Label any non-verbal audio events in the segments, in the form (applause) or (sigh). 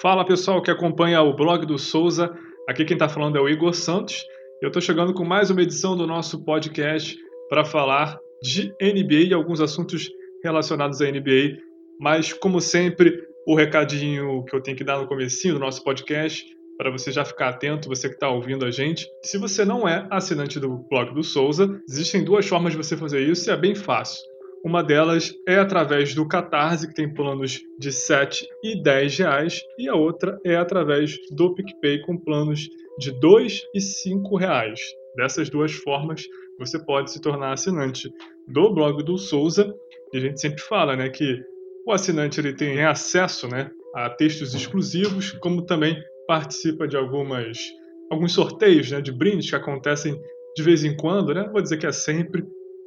Fala pessoal que acompanha o blog do Souza. Aqui quem está falando é o Igor Santos. Eu estou chegando com mais uma edição do nosso podcast para falar de NBA e alguns assuntos relacionados à NBA. Mas, como sempre, o recadinho que eu tenho que dar no comecinho do nosso podcast, para você já ficar atento, você que está ouvindo a gente. Se você não é assinante do blog do Souza, existem duas formas de você fazer isso e é bem fácil. Uma delas é através do Catarse, que tem planos de 7 e 10 reais, e a outra é através do PicPay com planos de 2 e 5 reais. Dessas duas formas, você pode se tornar assinante do blog do Souza. E a gente sempre fala né, que o assinante ele tem acesso né, a textos exclusivos, como também participa de algumas alguns sorteios né, de brindes que acontecem de vez em quando, né? Vou dizer que é sempre,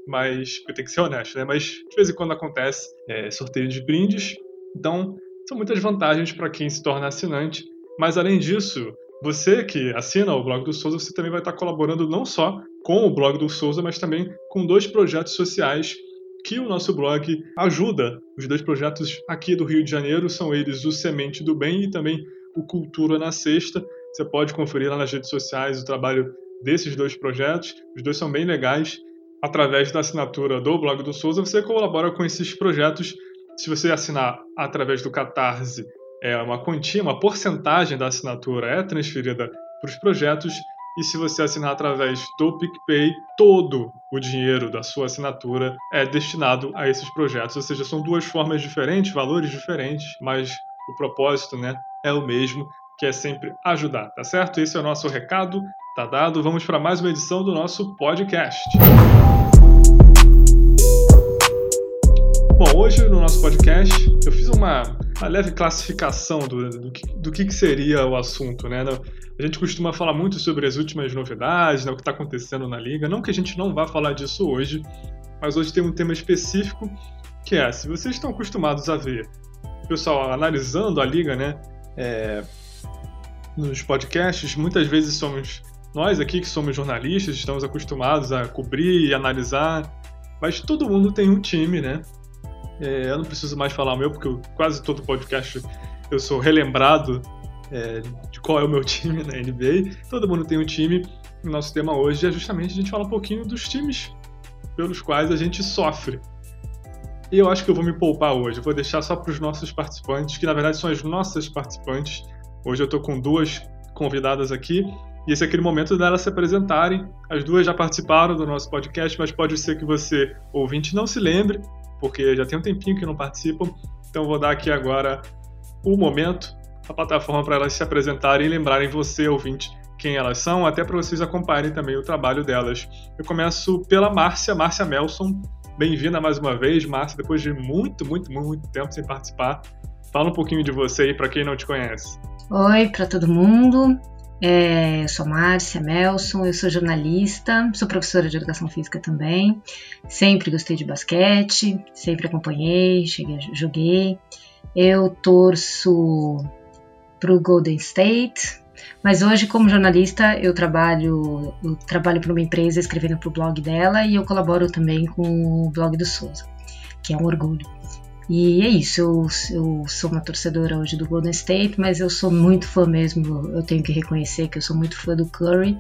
mas eu tenho que ser honesto, né? Mas de vez em quando acontece é, sorteio de brindes, então são muitas vantagens para quem se torna assinante. Mas além disso, você que assina o blog do Souza, você também vai estar colaborando não só com o blog do Souza, mas também com dois projetos sociais que o nosso blog ajuda. Os dois projetos aqui do Rio de Janeiro são eles o Semente do Bem e também o Cultura na Sexta. Você pode conferir lá nas redes sociais o trabalho desses dois projetos. Os dois são bem legais através da assinatura do blog do Souza, você colabora com esses projetos. Se você assinar através do Catarse, é uma quantia, uma porcentagem da assinatura é transferida para os projetos. E se você assinar através do PicPay, todo o dinheiro da sua assinatura é destinado a esses projetos. Ou seja, são duas formas diferentes, valores diferentes, mas o propósito né, é o mesmo, que é sempre ajudar, tá certo? Esse é o nosso recado, tá dado. Vamos para mais uma edição do nosso podcast. Hoje no nosso podcast eu fiz uma, uma leve classificação do, do, que, do que, seria o assunto, né? A gente costuma falar muito sobre as últimas novidades, né, o que está acontecendo na liga. Não que a gente não vá falar disso hoje, mas hoje tem um tema específico que é: se vocês estão acostumados a ver o pessoal analisando a liga, né? É, nos podcasts, muitas vezes somos nós aqui que somos jornalistas, estamos acostumados a cobrir e analisar, mas todo mundo tem um time, né? É, eu não preciso mais falar o meu, porque eu, quase todo podcast eu sou relembrado é, de qual é o meu (laughs) time na NBA. Todo mundo tem um time. O nosso tema hoje é justamente a gente falar um pouquinho dos times pelos quais a gente sofre. E eu acho que eu vou me poupar hoje. Eu vou deixar só para os nossos participantes, que na verdade são as nossas participantes. Hoje eu estou com duas convidadas aqui. E esse é aquele momento delas se apresentarem. As duas já participaram do nosso podcast, mas pode ser que você, ouvinte, não se lembre porque já tem um tempinho que não participam. Então vou dar aqui agora o momento, a plataforma para elas se apresentarem e lembrarem você, ouvinte, quem elas são, até para vocês acompanharem também o trabalho delas. Eu começo pela Márcia, Márcia Melson. Bem-vinda mais uma vez, Márcia, depois de muito, muito, muito tempo sem participar. Fala um pouquinho de você aí para quem não te conhece. Oi para todo mundo. É, eu sou Márcia Melson, eu sou jornalista, sou professora de educação física também. Sempre gostei de basquete, sempre acompanhei, cheguei, joguei. Eu torço para o Golden State, mas hoje, como jornalista, eu trabalho, eu trabalho para uma empresa escrevendo para o blog dela e eu colaboro também com o blog do Souza, que é um orgulho. E é isso, eu, eu sou uma torcedora hoje do Golden State, mas eu sou muito fã mesmo, eu tenho que reconhecer que eu sou muito fã do Curry.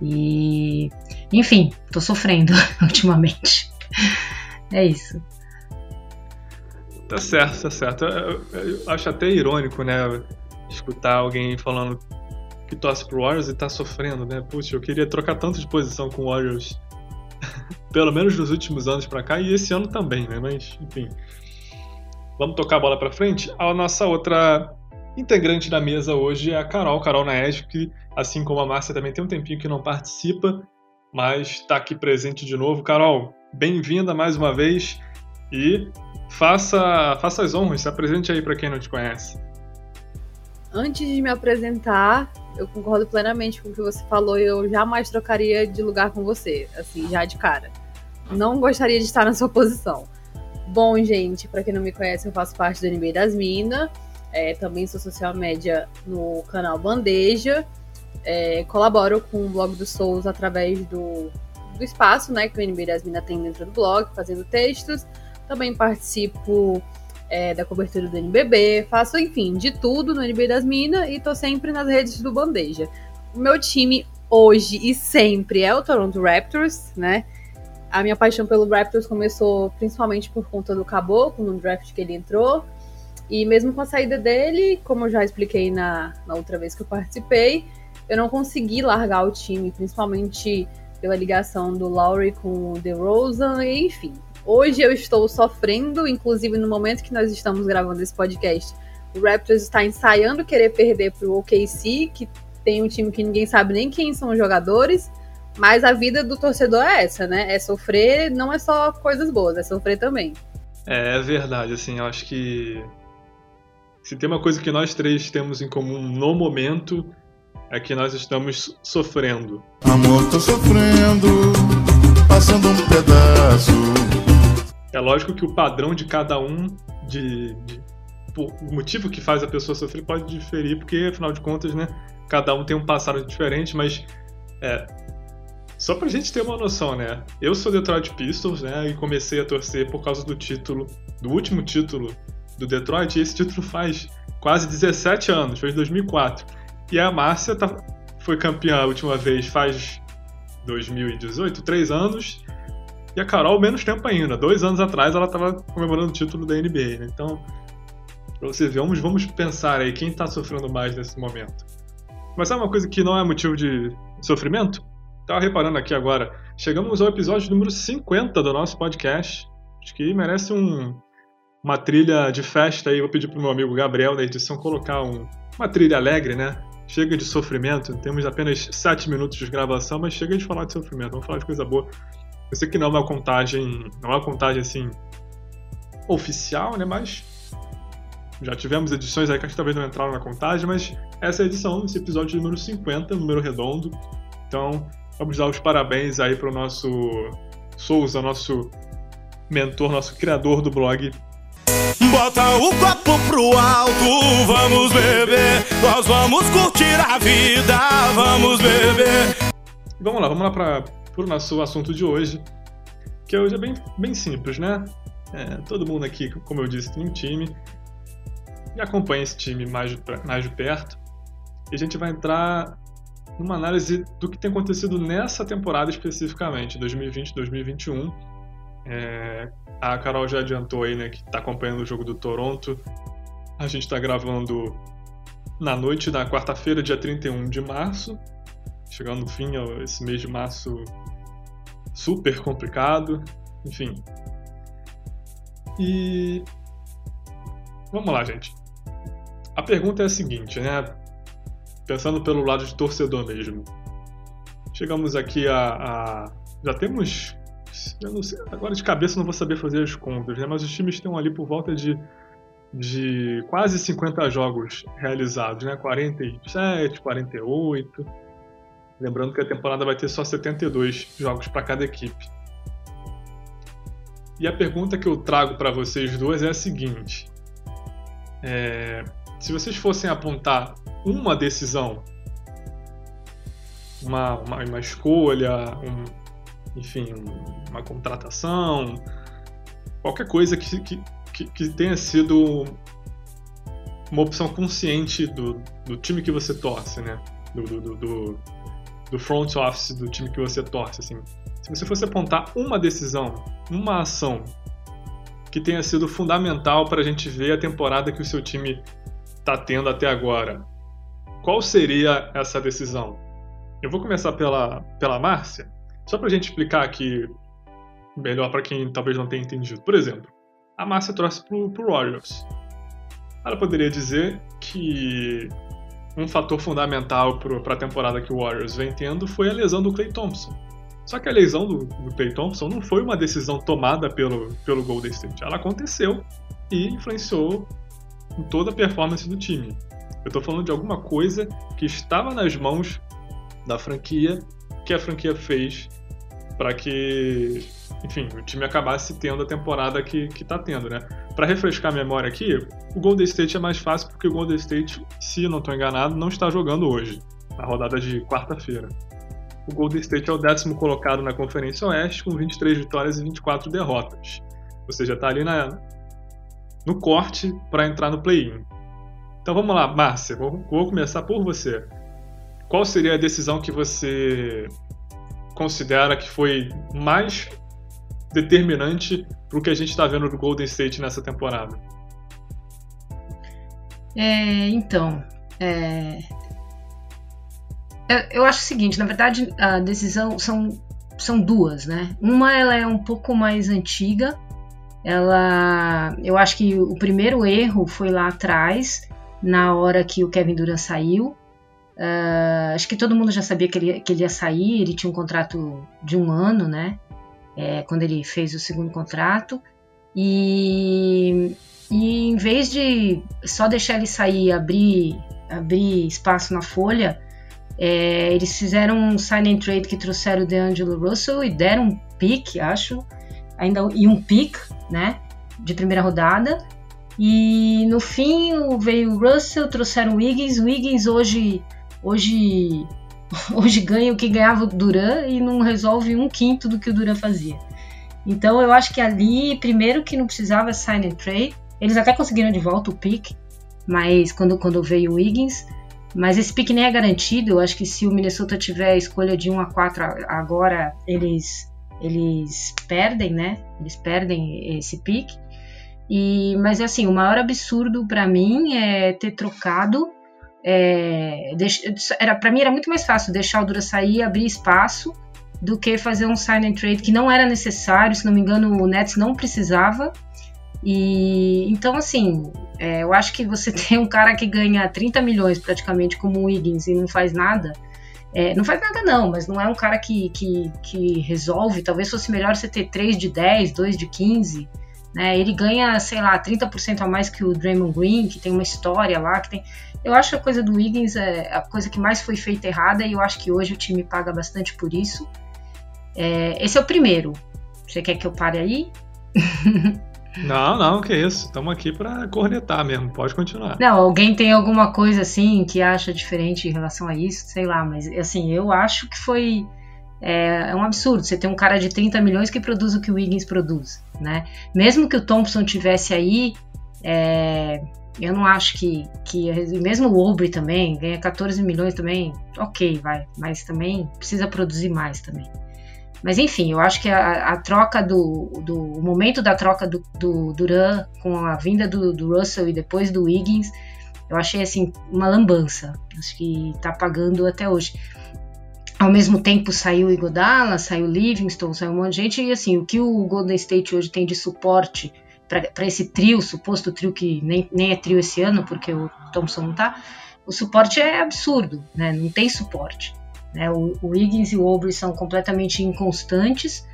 E, enfim, tô sofrendo (laughs) ultimamente. É isso. Tá certo, tá certo. Eu, eu, acho até irônico, né? Escutar alguém falando que torce pro Warriors e tá sofrendo, né? Puxa, eu queria trocar tanto de posição com o Warriors. (laughs) Pelo menos nos últimos anos para cá e esse ano também, né? Mas, enfim. Vamos tocar a bola para frente? A nossa outra integrante da mesa hoje é a Carol, Carol Naed, que, assim como a Márcia, também tem um tempinho que não participa, mas está aqui presente de novo. Carol, bem-vinda mais uma vez e faça, faça as honras, se apresente aí para quem não te conhece. Antes de me apresentar, eu concordo plenamente com o que você falou eu jamais trocaria de lugar com você, assim, já de cara. Não gostaria de estar na sua posição. Bom, gente, para quem não me conhece, eu faço parte do NBA das Minas. É, também sou social média no canal Bandeja. É, colaboro com o blog do Souls através do, do espaço né, que o NBA das Minas tem dentro do blog, fazendo textos. Também participo é, da cobertura do NBB, faço, enfim, de tudo no NBB das Minas e tô sempre nas redes do Bandeja. O meu time hoje e sempre é o Toronto Raptors, né? A minha paixão pelo Raptors começou principalmente por conta do Caboclo, no draft que ele entrou. E mesmo com a saída dele, como eu já expliquei na, na outra vez que eu participei, eu não consegui largar o time, principalmente pela ligação do Lowry com o DeRozan, e enfim. Hoje eu estou sofrendo, inclusive no momento que nós estamos gravando esse podcast, o Raptors está ensaiando querer perder para o OKC, que tem um time que ninguém sabe nem quem são os jogadores, mas a vida do torcedor é essa, né? É sofrer, não é só coisas boas, é sofrer também. É, é verdade, assim, eu acho que se tem uma coisa que nós três temos em comum no momento, é que nós estamos sofrendo. Amor, tô sofrendo, passando um pedaço. É lógico que o padrão de cada um, de, de o motivo que faz a pessoa sofrer pode diferir, porque afinal de contas, né, cada um tem um passado diferente, mas é, só pra gente ter uma noção, né? Eu sou Detroit Pistons, né? E comecei a torcer por causa do título, do último título do Detroit. E esse título faz quase 17 anos, foi em 2004. E a Márcia tá, foi campeã a última vez faz 2018, três anos. E a Carol, menos tempo ainda. Dois anos atrás ela estava comemorando o título da NBA. Né? Então, pra você ver, vamos, vamos pensar aí quem está sofrendo mais nesse momento. Mas sabe uma coisa que não é motivo de sofrimento? Tava reparando aqui agora. Chegamos ao episódio número 50 do nosso podcast. Acho que merece um, uma trilha de festa aí. Vou pedir pro meu amigo Gabriel da edição colocar um, uma trilha alegre, né? Chega de sofrimento. Temos apenas 7 minutos de gravação, mas chega de falar de sofrimento. Vamos falar de coisa boa. Eu sei que não é uma contagem, não é uma contagem assim oficial, né? Mas já tivemos edições aí que talvez não entraram na contagem, mas essa é a edição, esse episódio número 50, número redondo. Então, Vamos dar os parabéns aí para o nosso Souza, nosso mentor, nosso criador do blog. Bota o copo pro alto, vamos beber. Nós vamos curtir a vida, vamos beber. Vamos lá, vamos lá para o nosso assunto de hoje, que hoje é bem, bem simples, né? É, todo mundo aqui, como eu disse, tem um time e acompanha esse time mais mais de perto. E a gente vai entrar numa análise do que tem acontecido nessa temporada especificamente, 2020-2021. É, a Carol já adiantou aí, né, que está acompanhando o jogo do Toronto. A gente está gravando na noite da quarta-feira, dia 31 de março. Chegando no fim, esse mês de março super complicado. Enfim. E. Vamos lá, gente. A pergunta é a seguinte, né? Pensando pelo lado de torcedor mesmo. Chegamos aqui a. a já temos. Sei, agora de cabeça não vou saber fazer as contas, né? Mas os times estão ali por volta de, de quase 50 jogos realizados, né? 47, 48. Lembrando que a temporada vai ter só 72 jogos para cada equipe. E a pergunta que eu trago para vocês duas é a seguinte: é, se vocês fossem apontar uma decisão, uma, uma, uma escolha, um, enfim, uma contratação, qualquer coisa que, que, que, tenha sido uma opção consciente do, do time que você torce, né? Do, do, do, do, front office do time que você torce, assim. Se você fosse apontar uma decisão, uma ação que tenha sido fundamental para a gente ver a temporada que o seu time está tendo até agora, qual seria essa decisão? Eu vou começar pela, pela Márcia, só para a gente explicar aqui melhor para quem talvez não tenha entendido. Por exemplo, a Márcia trouxe para o Warriors. Ela poderia dizer que um fator fundamental para a temporada que o Warriors vem tendo foi a lesão do Clay Thompson. Só que a lesão do, do Clay Thompson não foi uma decisão tomada pelo, pelo Golden State. Ela aconteceu e influenciou em toda a performance do time. Eu estou falando de alguma coisa que estava nas mãos da franquia, que a franquia fez para que, enfim, o time acabasse tendo a temporada que, que tá tendo, né? Para refrescar a memória aqui, o Golden State é mais fácil porque o Golden State, se não estou enganado, não está jogando hoje, na rodada de quarta-feira. O Golden State é o décimo colocado na Conferência Oeste, com 23 vitórias e 24 derrotas. Ou seja, está ali na, no corte para entrar no play-in. Então vamos lá, Márcia, vou, vou começar por você. Qual seria a decisão que você considera que foi mais determinante para o que a gente está vendo do Golden State nessa temporada? É, então, é, eu acho o seguinte, na verdade, a decisão são, são duas, né? Uma ela é um pouco mais antiga. Ela, eu acho que o primeiro erro foi lá atrás, na hora que o Kevin Durant saiu. Uh, acho que todo mundo já sabia que ele, que ele ia sair, ele tinha um contrato de um ano, né? É, quando ele fez o segundo contrato. E, e em vez de só deixar ele sair abrir, abrir espaço na folha, é, eles fizeram um sign and trade que trouxeram o DeAngelo Russell e deram um pick, acho, ainda e um pick, né, de primeira rodada. E no fim veio o Russell, trouxeram o Wiggins. O Wiggins hoje hoje (laughs) hoje ganha o que ganhava o Duran e não resolve um quinto do que o Duran fazia. Então eu acho que ali, primeiro que não precisava sign and trade, eles até conseguiram de volta o pick, mas quando, quando veio o Wiggins, mas esse pick nem é garantido, eu acho que se o Minnesota tiver a escolha de 1 a 4 agora, eles eles perdem, né? Eles perdem esse pick. E, mas assim, o maior absurdo para mim é ter trocado é, era para mim era muito mais fácil deixar o Dura sair, abrir espaço, do que fazer um sign and trade que não era necessário. Se não me engano, o Nets não precisava. E então, assim, é, eu acho que você (laughs) tem um cara que ganha 30 milhões praticamente como o Wiggins e não faz nada. É, não faz nada não, mas não é um cara que, que, que resolve. Talvez fosse melhor você ter 3 de 10, 2 de 15. Né? Ele ganha, sei lá, 30% a mais que o Draymond Green, que tem uma história lá, que tem. Eu acho que a coisa do Wiggins é a coisa que mais foi feita errada e eu acho que hoje o time paga bastante por isso. É, esse é o primeiro. Você quer que eu pare aí? (laughs) Não, não, que isso. Estamos aqui para cornetar mesmo. Pode continuar. Não, alguém tem alguma coisa assim que acha diferente em relação a isso, sei lá, mas assim, eu acho que foi é, é, um absurdo. Você tem um cara de 30 milhões que produz o que o Wiggins produz, né? Mesmo que o Thompson tivesse aí, é, eu não acho que, que. Mesmo o Obre também, ganha 14 milhões também, ok, vai. Mas também precisa produzir mais também. Mas enfim, eu acho que a, a troca do, do. O momento da troca do, do Duran com a vinda do, do Russell e depois do Wiggins, eu achei assim, uma lambança. Acho que tá pagando até hoje ao mesmo tempo saiu Igodala, saiu Livingston, saiu um monte de gente, e assim, o que o Golden State hoje tem de suporte para esse trio, suposto trio que nem, nem é trio esse ano, porque o Thompson não tá, o suporte é absurdo, né? Não tem suporte. Né? O, o Higgins e o Aubrey são completamente inconstantes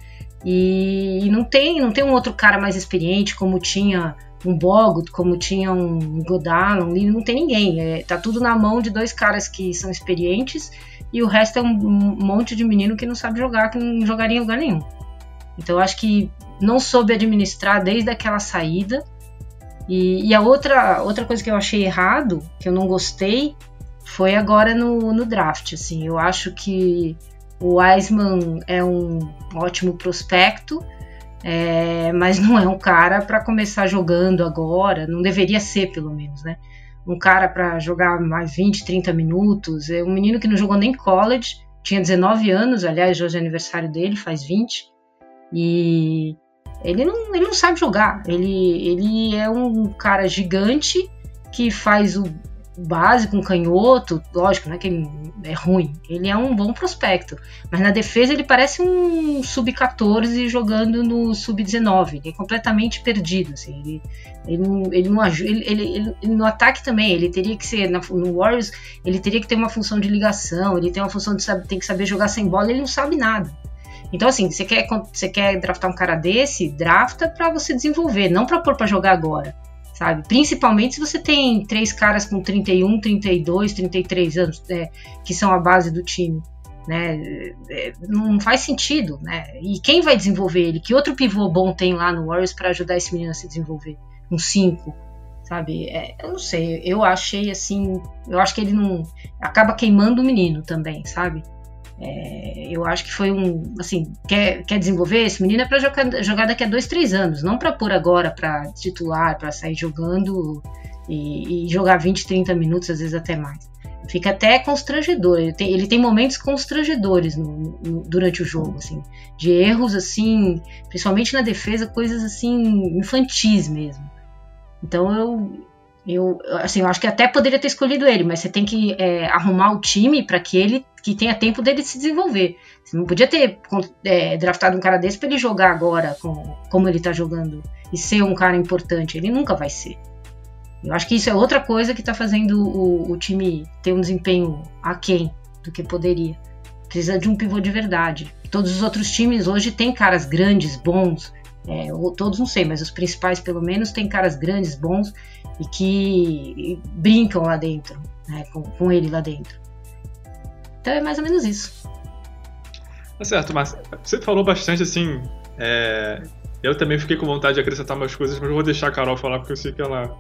e, e, não tem não tem um outro cara mais experiente como tinha um Bogut, como tinha um Godala, um não tem ninguém. É, tá tudo na mão de dois caras que são experientes e o resto é um, monte de menino que não sabe jogar, que não jogaria em lugar nenhum. Então eu acho que não soube administrar desde aquela saída. E, e, a outra, outra coisa que eu achei errado, que eu não gostei, foi agora no, no draft. Assim, eu acho que o Wiseman é um ótimo prospecto, é, mas não é um cara para começar jogando agora, não deveria ser pelo menos, né? Um cara para jogar mais 20, 30 minutos. É um menino que não jogou nem college, tinha 19 anos, aliás, hoje é aniversário dele, faz 20. E ele não, ele não sabe jogar. Ele, ele é um cara gigante que faz o básico, um canhoto, lógico, não é que ele é ruim, ele é um bom prospecto, mas na defesa ele parece um sub-14 jogando no sub-19, ele é completamente perdido, assim, ele, ele não, ele não ele, ele, ele, no ataque também, ele teria que ser, no Warriors, ele teria que ter uma função de ligação, ele tem uma função de saber, tem que saber jogar sem bola, ele não sabe nada. Então, assim, você quer, você quer draftar um cara desse, drafta para você desenvolver, não para pôr para jogar agora sabe? Principalmente se você tem três caras com 31, 32, 33 anos, é, que são a base do time. Né? É, não faz sentido, né? E quem vai desenvolver ele? Que outro pivô bom tem lá no Warriors para ajudar esse menino a se desenvolver? Um 5, sabe? É, eu não sei, eu achei assim, eu acho que ele não acaba queimando o menino também, sabe? É, eu acho que foi um, assim, quer, quer desenvolver esse menino é para jogar, jogar daqui a dois, três anos, não para pôr agora para titular, para sair jogando e, e, jogar 20, 30 minutos, às vezes até mais. Fica até constrangedor. Ele tem, ele tem momentos constrangedores no, no, durante o jogo, assim, de erros assim, principalmente na defesa, coisas assim infantis mesmo. Então eu eu, assim, eu acho que até poderia ter escolhido ele, mas você tem que é, arrumar o time para que ele que tenha tempo dele se desenvolver. Você não podia ter é, draftado um cara desse para ele jogar agora com, como ele está jogando e ser um cara importante. Ele nunca vai ser. Eu acho que isso é outra coisa que está fazendo o, o, time ter um desempenho aquém do que poderia. Precisa de um pivô de verdade. Todos os outros times hoje têm caras grandes, bons. É, todos não sei, mas os principais pelo menos têm caras grandes, bons e que brincam lá dentro, né, com, com ele lá dentro. Então é mais ou menos isso. Tá certo, mas você falou bastante assim. É... Eu também fiquei com vontade de acrescentar umas coisas, mas eu vou deixar a Carol falar porque eu sei que ela.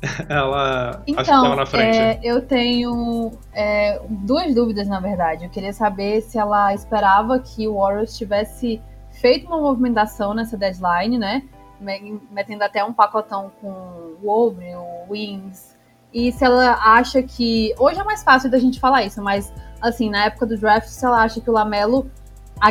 (laughs) ela então, acho que então, na frente. É, eu tenho é, duas dúvidas, na verdade. Eu queria saber se ela esperava que o Warriors tivesse feito uma movimentação nessa deadline, né? Metendo até um pacotão com o Wolverine, o Wings. E se ela acha que. Hoje é mais fácil da gente falar isso, mas assim, na época do draft, se ela acha que o Lamelo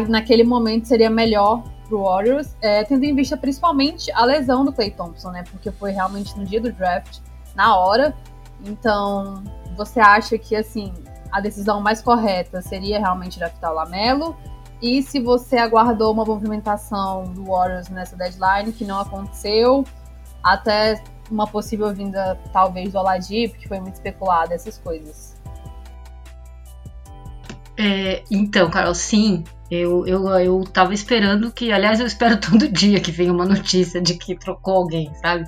naquele momento seria melhor pro Warriors, é, tendo em vista principalmente a lesão do Clay Thompson, né? Porque foi realmente no dia do draft, na hora. Então, você acha que assim, a decisão mais correta seria realmente draftar o Lamelo? E se você aguardou uma movimentação do Warriors nessa deadline, que não aconteceu, até uma possível vinda, talvez, do Oladipo, que foi muito especulada, essas coisas. É, então, Carol, sim. Eu, eu, eu tava esperando que, aliás, eu espero (laughs) todo dia que venha uma notícia de que trocou alguém, sabe?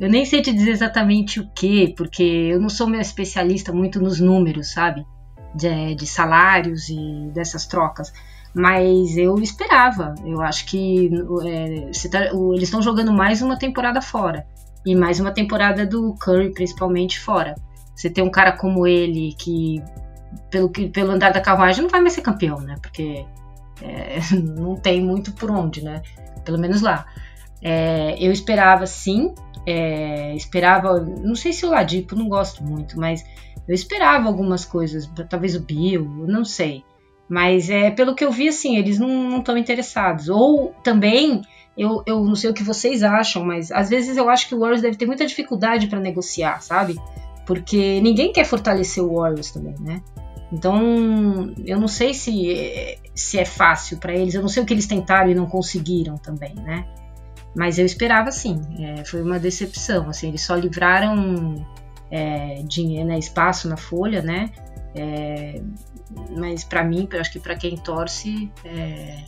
Eu nem sei te dizer exatamente o que, porque eu não sou meu especialista muito nos números, sabe? De, de salários e dessas trocas. Mas eu esperava. Eu acho que é, tá, eles estão jogando mais uma temporada fora. E mais uma temporada do Curry, principalmente, fora. Você tem um cara como ele que, pelo, que, pelo andar da carruagem, não vai mais ser campeão, né? Porque é, (laughs) não tem muito por onde, né? Pelo menos lá. É, eu esperava sim, é, esperava, não sei se o Ladipo, não gosto muito, mas eu esperava algumas coisas, talvez o Bill, não sei. Mas é pelo que eu vi, assim, eles não estão interessados. Ou também, eu, eu não sei o que vocês acham, mas às vezes eu acho que o Warriors deve ter muita dificuldade para negociar, sabe? Porque ninguém quer fortalecer o Warriors também, né? Então, eu não sei se, se é fácil para eles, eu não sei o que eles tentaram e não conseguiram também, né? Mas eu esperava sim, é, foi uma decepção, assim, eles só livraram é, dinheiro, né, espaço na folha, né? É, mas para mim, acho que para quem torce, é,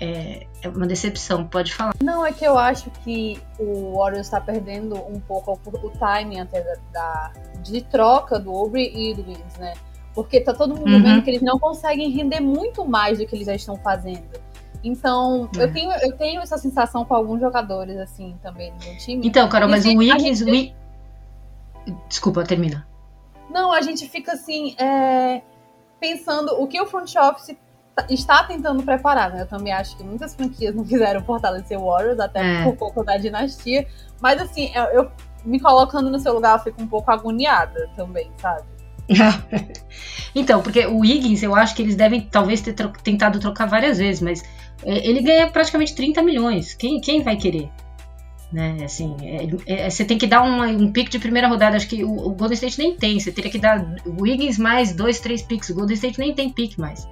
é, é, uma decepção. Pode falar. Não, é que eu acho que o Warriors está perdendo um pouco o, timing até da, da, de troca do Aubrey e do Wings, né? Porque tá todo mundo uhum. vendo que eles não conseguem render muito mais do que eles já estão fazendo. Então, eu, é. tenho, eu tenho essa sensação com alguns jogadores, assim, também no time. Então, Carol, mas o Wiggins. Gente... Desculpa, termina. Não, a gente fica assim. É pensando o que o front office está tentando preparar, né? Eu também acho que muitas franquias não (laughs) quiseram fortalecer o Warriors, até é. por conta da dinastia. Mas assim, eu, eu, me colocando no seu lugar, eu fico um pouco agoniada também, sabe? (laughs) então, porque o Wiggins, eu acho que eles devem talvez ter tro tentado trocar várias vezes, mas é, ele ganha praticamente 30 milhões. Quem, quem vai querer? Né? Assim, é, é, você tem que dar uma, um pick de primeira rodada. Acho que o, o, Golden State nem tem. Você teria que dar Wiggins mais dois, três picks. O Golden State nem tem pick mais.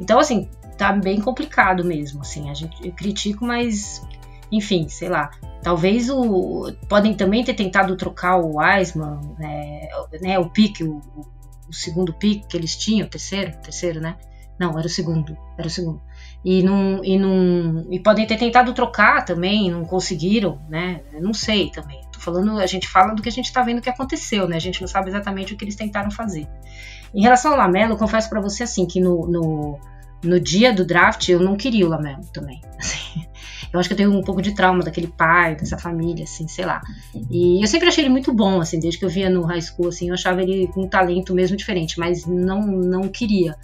Então, assim, tá bem complicado mesmo. Assim, a gente eu critico, mas enfim, sei lá. Talvez o podem também ter tentado trocar o Wiseman, né, né o pick, o, o segundo pick que eles tinham, o terceiro, terceiro, né? Não, era o segundo, era o segundo e não, e não e podem ter tentado trocar também, não conseguiram, né? não sei também. Tô falando, a gente fala do que a gente está vendo que aconteceu, né? A gente não sabe exatamente o que eles tentaram fazer. Em relação ao Lamelo, confesso para você assim que no, no, no, dia do draft eu não queria o Lamelo também. (laughs) Assim, eu acho que eu tenho um pouco de trauma daquele pai, dessa família, assim, sei lá. E eu sempre achei ele muito bom, assim, desde que eu via no high school, assim, eu achava ele com um talento mesmo diferente, mas não não queria.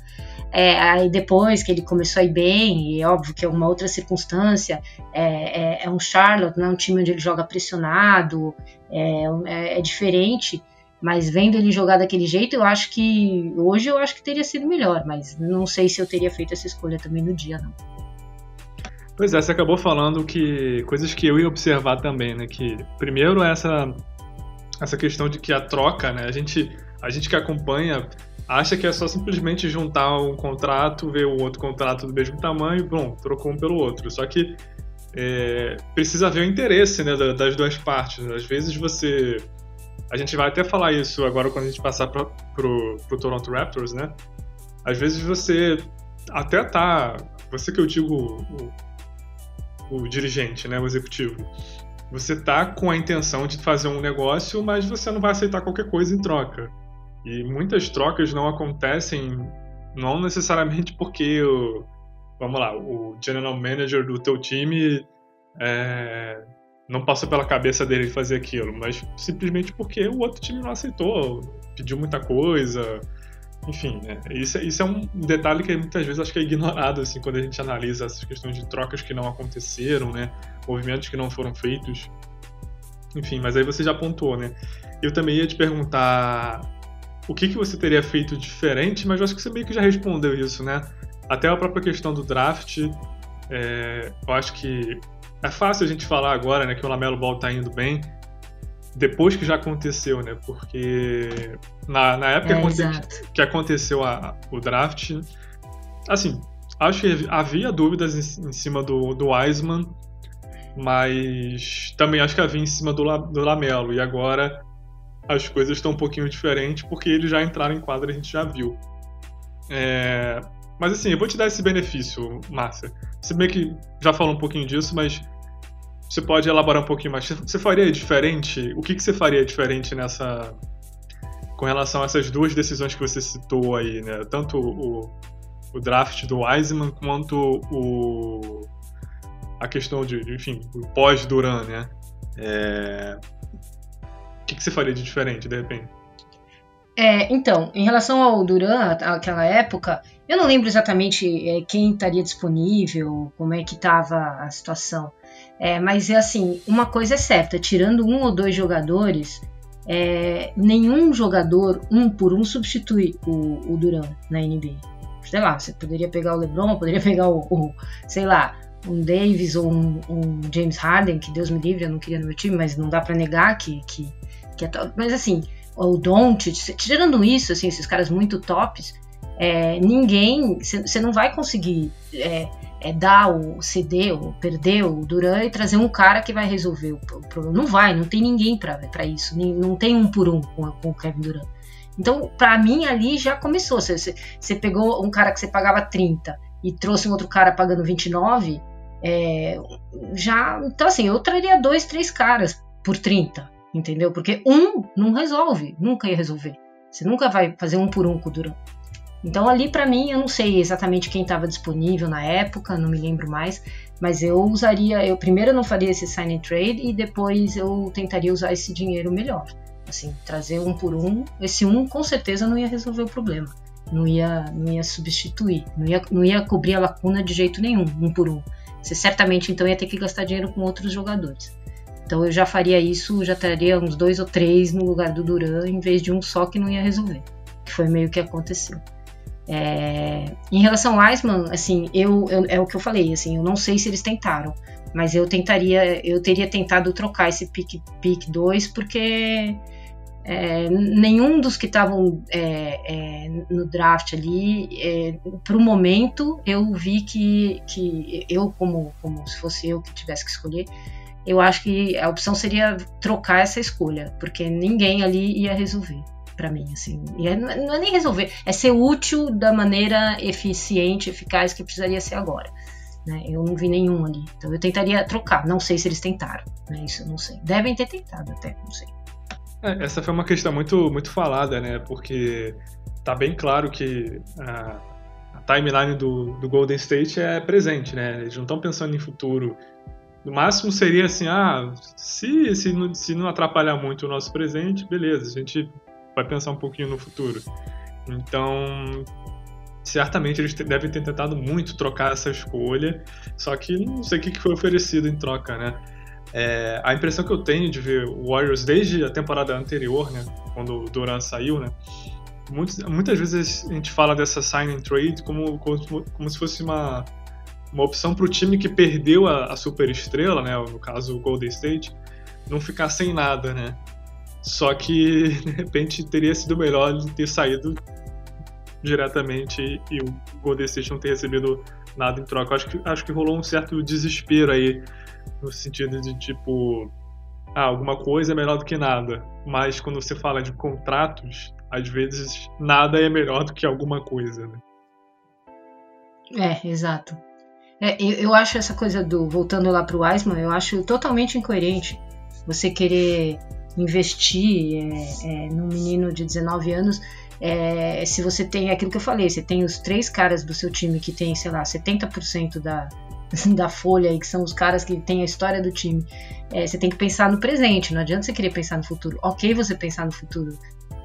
É, aí depois que ele começou a ir bem, e é óbvio que é uma outra circunstância, é, é, é um Charlotte, não é um time onde ele joga pressionado, é, é, é, diferente, mas vendo ele jogar daquele jeito, eu acho que hoje eu acho que teria sido melhor, mas não sei se eu teria feito essa escolha também no dia, não. Pois é, você acabou falando que coisas que eu ia observar também, né? Que primeiro essa essa questão de que a troca, né? A gente a gente que acompanha acha que é só simplesmente juntar um contrato, ver o outro contrato do mesmo tamanho, bom, trocou um pelo outro. Só que é, precisa haver o interesse né, das duas partes. Às vezes você. A gente vai até falar isso agora quando a gente passar para pro Toronto Raptors, né? Às vezes você até tá. Você que eu digo o, o dirigente, né? O executivo. Você tá com a intenção de fazer um negócio, mas você não vai aceitar qualquer coisa em troca. E muitas trocas não acontecem não necessariamente porque o, vamos lá, o general manager do teu time é, não passou pela cabeça dele fazer aquilo, mas simplesmente porque o outro time não aceitou, pediu muita coisa, enfim, né? isso, isso é um detalhe que muitas vezes acho que é ignorado assim quando a gente analisa essas questões de trocas que não aconteceram, né, movimentos que não foram feitos, enfim, mas aí você já pontuou, né? Eu também ia te perguntar o que, que você teria feito diferente, mas eu acho que você meio que já respondeu isso, né? Até a própria questão do draft, é, eu acho que é fácil a gente falar agora, né, que o Lamelo Ball tá indo bem, depois que já aconteceu, né? Porque na, na época é, aconte que aconteceu a, o draft, assim, acho que havia dúvidas em, em, cima do, do Wiseman, mas também acho que havia em cima do, do Lamelo. E agora as coisas estão um pouquinho diferentes, porque eles já entraram em quadra, a gente já viu. É... Mas assim, eu vou te dar esse benefício, Márcia. Você meio que já falou um pouquinho disso, mas você pode elaborar um pouquinho mais. Você faria diferente? O que, que você faria diferente nessa. com relação a essas duas decisões que você citou aí, né? Tanto o, o draft do Wiseman quanto o. a questão de, enfim, o pós-Duran, né? É, que, que você faria de diferente, de repente? É, então, em relação ao Duran, aquela época, eu não lembro exatamente é, quem estaria disponível, como é que estava a situação. É, mas é assim, uma coisa é certa, tirando um ou dois jogadores, é, nenhum jogador um por um substitui o, o Duran na NBA. Sei lá, você poderia pegar o LeBron, poderia pegar o, o sei lá, um Davis ou um, um, James Harden, que Deus me livre, eu não queria no meu time, mas não dá para negar que, que que é Mas assim, o Don't, tirando isso, assim, esses caras muito tops, é, ninguém, você não vai conseguir é, é, dar o CD ou perder o Duran e trazer um cara que vai resolver o, problema. Não vai, não tem ninguém para isso, não tem um por um com, com o Kevin Durant. Então, para mim, ali já começou. Você pegou um cara que você pagava 30 e trouxe um outro cara pagando 29, é, já. Então, assim, eu traria dois, três caras por 30 entendeu? Porque um não resolve, nunca ia resolver. Você nunca vai fazer um por um com o Duran. Então ali para mim eu não sei exatamente quem estava disponível na época, não me lembro mais, mas eu usaria, eu primeiro não faria esse sign and trade e depois eu tentaria usar esse dinheiro melhor. Assim, trazer um por um, esse um com certeza não ia resolver o problema. Não ia, não ia substituir, não ia, não ia cobrir a lacuna de jeito nenhum, um por um. Você certamente então ia ter que gastar dinheiro com outros jogadores. Então eu já faria isso, já teria uns dois ou três no lugar do Duran, em vez de um só que não ia resolver. Que foi meio que aconteceu. É, em relação ao Eisman, assim, eu, eu, é o que eu falei, assim, eu não sei se eles tentaram, mas eu tentaria, eu teria tentado trocar esse pick, pick 2 porque é, nenhum dos que estavam é, é, no draft ali, é, para o momento, eu vi que, que eu, como, como se fosse eu que tivesse que escolher, eu acho que a opção seria trocar essa escolha, porque ninguém ali ia resolver para mim, assim. E é, não é nem resolver, é ser útil da maneira eficiente, eficaz que precisaria ser agora. Né? Eu não vi nenhum ali. Então eu tentaria trocar. Não sei se eles tentaram. Né? Isso eu não sei. Devem ter tentado até, não sei. É, essa foi uma questão muito, muito falada, né? Porque tá bem claro que a, a timeline do, do Golden State é presente, né? Eles não estão pensando em futuro no máximo seria assim, ah, se, se, não, se não atrapalhar muito o nosso presente, beleza, a gente vai pensar um pouquinho no futuro. Então, certamente eles devem ter tentado muito trocar essa escolha, só que não sei o que foi oferecido em troca, né? É, a impressão que eu tenho de ver o Warriors desde a temporada anterior, né, quando o Durant saiu, né, muitas, muitas vezes a gente fala dessa sign and trade como, como, como se fosse uma, uma opção para o time que perdeu a, a super estrela, né, no caso o Golden State, não ficar sem nada, né? Só que (laughs) de repente teria sido melhor ele ter saído diretamente e o Golden State não ter recebido nada em troca. Acho que, acho que rolou um certo desespero aí, no sentido de tipo, ah, alguma coisa é melhor do que nada. Mas quando você fala de contratos, às vezes nada é melhor do que alguma coisa, né? É, exato. É, eu, eu acho essa coisa do. Voltando lá pro Wiseman, eu acho totalmente incoerente você querer investir é, é, num menino de 19 anos é, se você tem aquilo que eu falei, você tem os três caras do seu time que tem, sei lá, 70% da, (laughs) da folha aí, que são os caras que têm a história do time. É, você tem que pensar no presente, não adianta você querer pensar no futuro. Ok, você pensar no futuro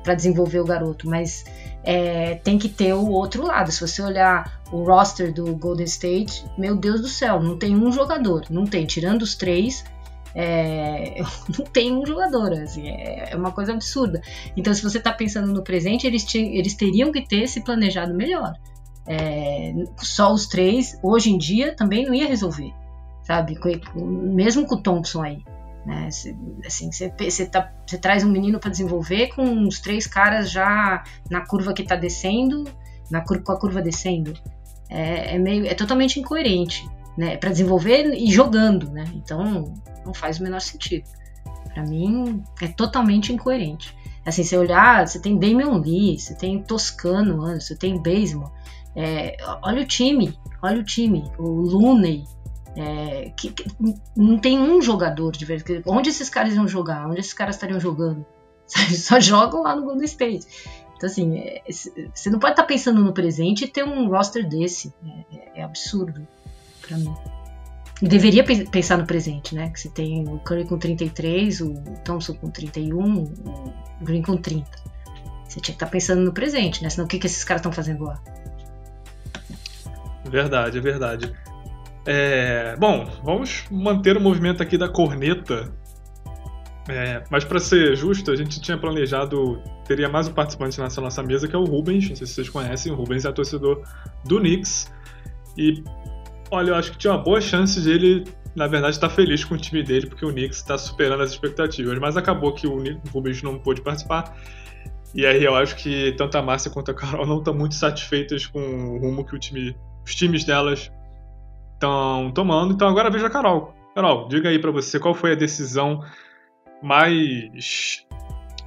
para desenvolver o garoto, mas é, tem que ter o outro lado. Se você olhar o roster do Golden State, meu Deus do céu, não tem um jogador, não tem, tirando os três, é, (laughs) não tem um jogador, assim, é, é, uma coisa absurda. Então, se você está pensando no presente, eles, te, eles teriam que ter se planejado melhor. É, só os três, hoje em dia, também não ia resolver, sabe? Mesmo com o Thompson aí. Né? Assim, você, tá, traz um menino para desenvolver com uns três caras já na curva que está descendo, na curva, com a curva descendo. É, é, meio, é totalmente incoerente né, para desenvolver e jogando, né? Então não faz o menor sentido. Para mim é totalmente incoerente. Assim, você olhar, você tem Damian Lee, você tem Toscano, você tem Baseman. É, olha o time, olha o time, o Looney, é, que, que, não tem um jogador de verdade. Onde esses caras iam jogar? Onde esses caras estariam jogando? (laughs) Só jogam lá no Golden State. Então, assim, é, você não pode estar tá pensando no presente e ter um roster desse. É, é, é absurdo para mim. E deveria pensar no presente, né? Que você tem o Curry com 33, o Thompson com 31, o Green com 30. Você tinha que estar tá pensando no presente, né? Senão o que, que esses caras estão fazendo lá? Verdade, é verdade. É, bom, vamos manter o movimento aqui da corneta. É, mas para ser justo, a gente tinha planejado. Teria mais um participante nessa nossa mesa, que é o Rubens. Não sei se vocês conhecem. O Rubens é torcedor do Knicks. E Olha, eu acho que tinha uma boa chance de ele, na verdade, estar tá feliz com o time dele, porque o Knicks está superando as expectativas. Mas acabou que o Rubens não pôde participar. E aí eu acho que tanto a Márcia quanto a Carol não estão muito satisfeitas com o rumo que o time, os times delas estão tomando. Então agora veja a Carol. Carol, diga aí para você qual foi a decisão mais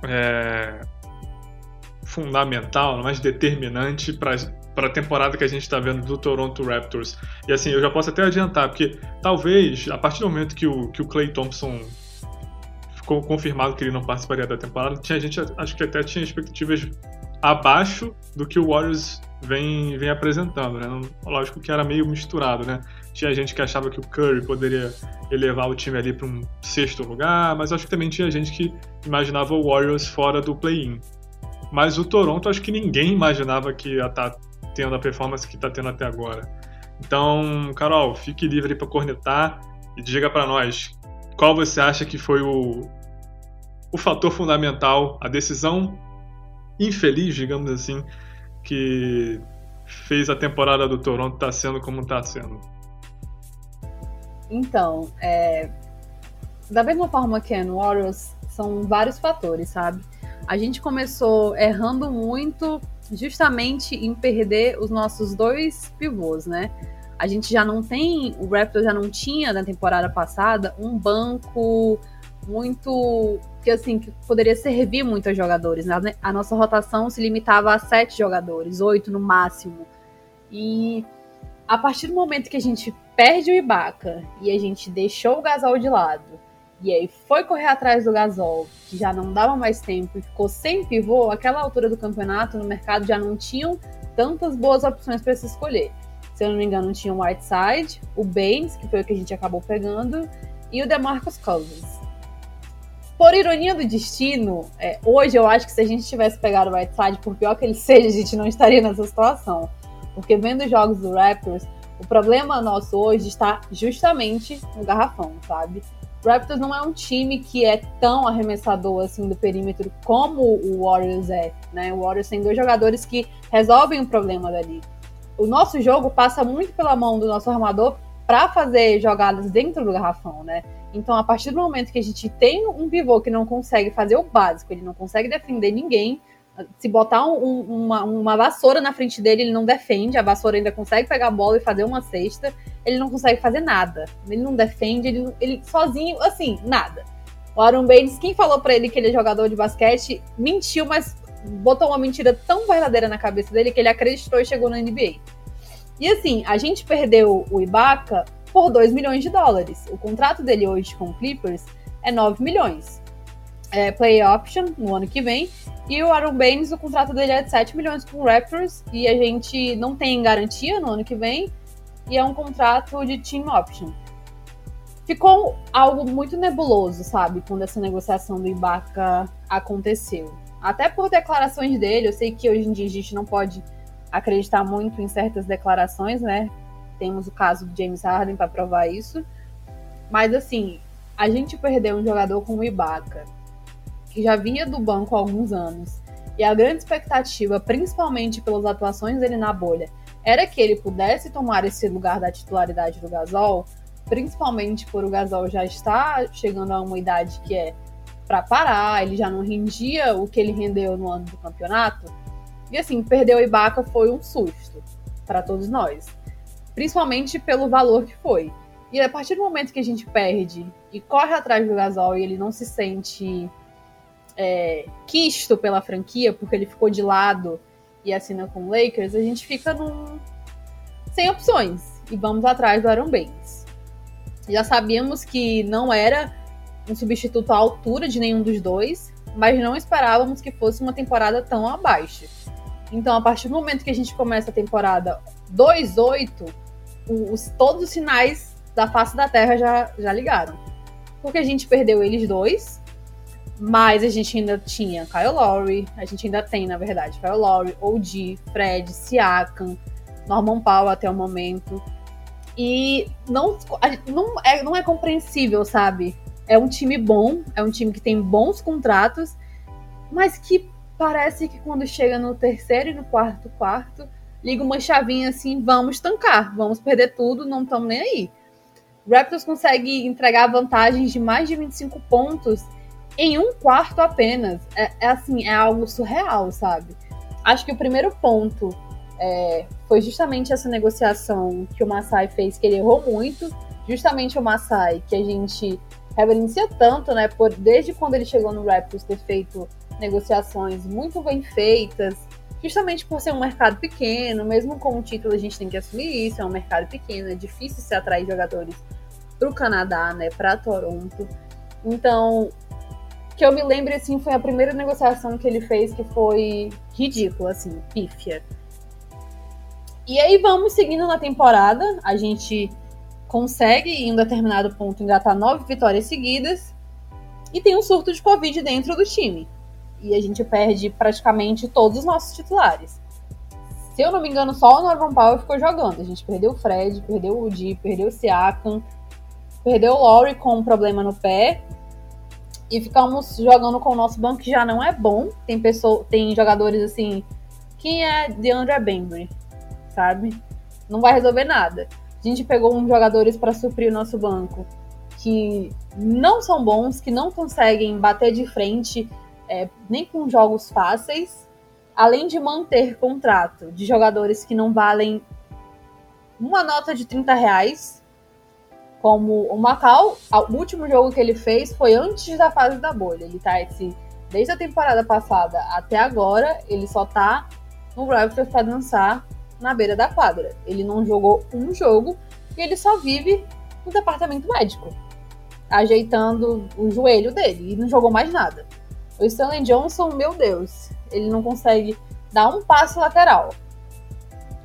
é, fundamental, mais determinante para para a temporada que a gente está vendo do Toronto Raptors. E assim, eu já posso até adiantar, porque talvez, a partir do momento que o, que o Clay Thompson ficou confirmado que ele não participaria da temporada, tinha gente, acho que até tinha expectativas abaixo do que o Warriors vem, vem apresentando, né? Lógico que era meio misturado, né? Tinha gente que achava que o Curry poderia elevar o time ali para um sexto lugar, mas acho que também tinha gente que imaginava o Warriors fora do play-in. Mas o Toronto, acho que ninguém imaginava que ia estar tá tendo a performance que está tendo até agora. Então, Carol, fique livre para cornetar e diga para nós qual você acha que foi o, o fator fundamental, a decisão infeliz, digamos assim, que fez a temporada do Toronto estar tá sendo como está sendo. Então, é, da mesma forma que é no Warriors, são vários fatores, sabe? A gente começou errando muito justamente em perder os nossos dois pivôs, né? A gente já não tem, o Raptor já não tinha na temporada passada um banco muito que assim que poderia servir muito aos jogadores. Né? A nossa rotação se limitava a sete jogadores, oito no máximo. E a partir do momento que a gente perde o Ibaka e a gente deixou o Gasol de lado e aí foi correr atrás do Gasol, que já não dava mais tempo e ficou sem pivô, aquela altura do campeonato no mercado já não tinham tantas boas opções para se escolher. Se eu não me engano, tinha o Whiteside, o Baines, que foi o que a gente acabou pegando, e o DeMarcus Cousins. Por ironia do destino, é, hoje eu acho que se a gente tivesse pegado o Whiteside, por pior que ele seja, a gente não estaria nessa situação. Porque vendo os jogos do Raptors, o problema nosso hoje está justamente no garrafão, sabe? O Raptors não é um time que é tão arremessador assim do perímetro como o Warriors é, né? O Warriors tem dois jogadores que resolvem o problema dali. O nosso jogo passa muito pela mão do nosso armador para fazer jogadas dentro do garrafão, né? Então, a partir do momento que a gente tem um pivô que não consegue fazer o básico, ele não consegue defender ninguém, se botar um, uma, uma vassoura na frente dele, ele não defende, a vassoura ainda consegue pegar a bola e fazer uma cesta, ele não consegue fazer nada. Ele não defende, ele, ele sozinho, assim, nada. O Aaron Baines, quem falou para ele que ele é jogador de basquete, mentiu, mas botou uma mentira tão verdadeira na cabeça dele que ele acreditou e chegou na NBA. E assim, a gente perdeu o Ibaka por 2 milhões de dólares. O contrato dele hoje com o Clippers é 9 milhões. É play option no ano que vem. E o Aaron Baines, o contrato dele é de 7 milhões com o Raptors. E a gente não tem garantia no ano que vem. E é um contrato de team option. Ficou algo muito nebuloso, sabe? Quando essa negociação do Ibaka aconteceu. Até por declarações dele, eu sei que hoje em dia a gente não pode acreditar muito em certas declarações, né? Temos o caso do James Harden para provar isso. Mas assim, a gente perdeu um jogador como o Ibaka, que já vinha do banco há alguns anos. E a grande expectativa, principalmente pelas atuações dele na bolha, era que ele pudesse tomar esse lugar da titularidade do Gasol, principalmente por o Gasol já estar chegando a uma idade que é para parar, ele já não rendia o que ele rendeu no ano do campeonato. E assim, perder o Ibaka foi um susto para todos nós principalmente pelo valor que foi. E a partir do momento que a gente perde e corre atrás do Gasol e ele não se sente é, quisto pela franquia, porque ele ficou de lado e assina com o Lakers, a gente fica num... sem opções e vamos atrás do Aaron Baines. Já sabíamos que não era um substituto à altura de nenhum dos dois, mas não esperávamos que fosse uma temporada tão abaixo. Então, a partir do momento que a gente começa a temporada 2-8, os, todos os sinais da face da Terra já, já ligaram. Porque a gente perdeu eles dois, mas a gente ainda tinha Kyle Lowry, a gente ainda tem, na verdade, Kyle Lowry, OG, Fred, Siakam, Norman Powell até o momento. E não, não, é, não é compreensível, sabe? É um time bom, é um time que tem bons contratos, mas que parece que quando chega no terceiro e no quarto quarto, liga uma chavinha assim, vamos tancar, vamos perder tudo, não estamos nem aí. Raptors consegue entregar vantagens de mais de 25 pontos em um quarto apenas. É, é assim, é algo surreal, sabe? Acho que o primeiro ponto é, foi justamente essa negociação que o Masai fez, que ele errou muito. Justamente o Masai, que a gente reverencia tanto, né? Por, desde quando ele chegou no Raptors, ter feito negociações muito bem feitas, justamente por ser um mercado pequeno, mesmo com o título a gente tem que assumir isso, é um mercado pequeno, é difícil se atrair jogadores para o Canadá, né, para Toronto. Então, que eu me lembro assim, foi a primeira negociação que ele fez que foi ridícula, assim, pífia. E aí vamos seguindo na temporada, a gente consegue em um determinado ponto engatar nove vitórias seguidas e tem um surto de Covid dentro do time e a gente perde praticamente todos os nossos titulares. Se eu não me engano, só o Norman Powell ficou jogando. A gente perdeu o Fred, perdeu o Udi, perdeu o Siakam, perdeu o Laurie com um problema no pé. E ficamos jogando com o nosso banco que já não é bom. Tem, pessoa, tem jogadores assim. Quem é de André Bembry? Sabe? Não vai resolver nada. A gente pegou uns jogadores para suprir o nosso banco que não são bons, que não conseguem bater de frente é, nem com jogos fáceis, além de manter contrato de jogadores que não valem uma nota de 30 reais, como o Macau, o último jogo que ele fez foi antes da fase da bolha. Ele tá esse, desde a temporada passada até agora, ele só tá no Raptors para dançar na beira da quadra. Ele não jogou um jogo e ele só vive no departamento médico, ajeitando o joelho dele e não jogou mais nada. O Stanley Johnson, meu Deus, ele não consegue dar um passo lateral.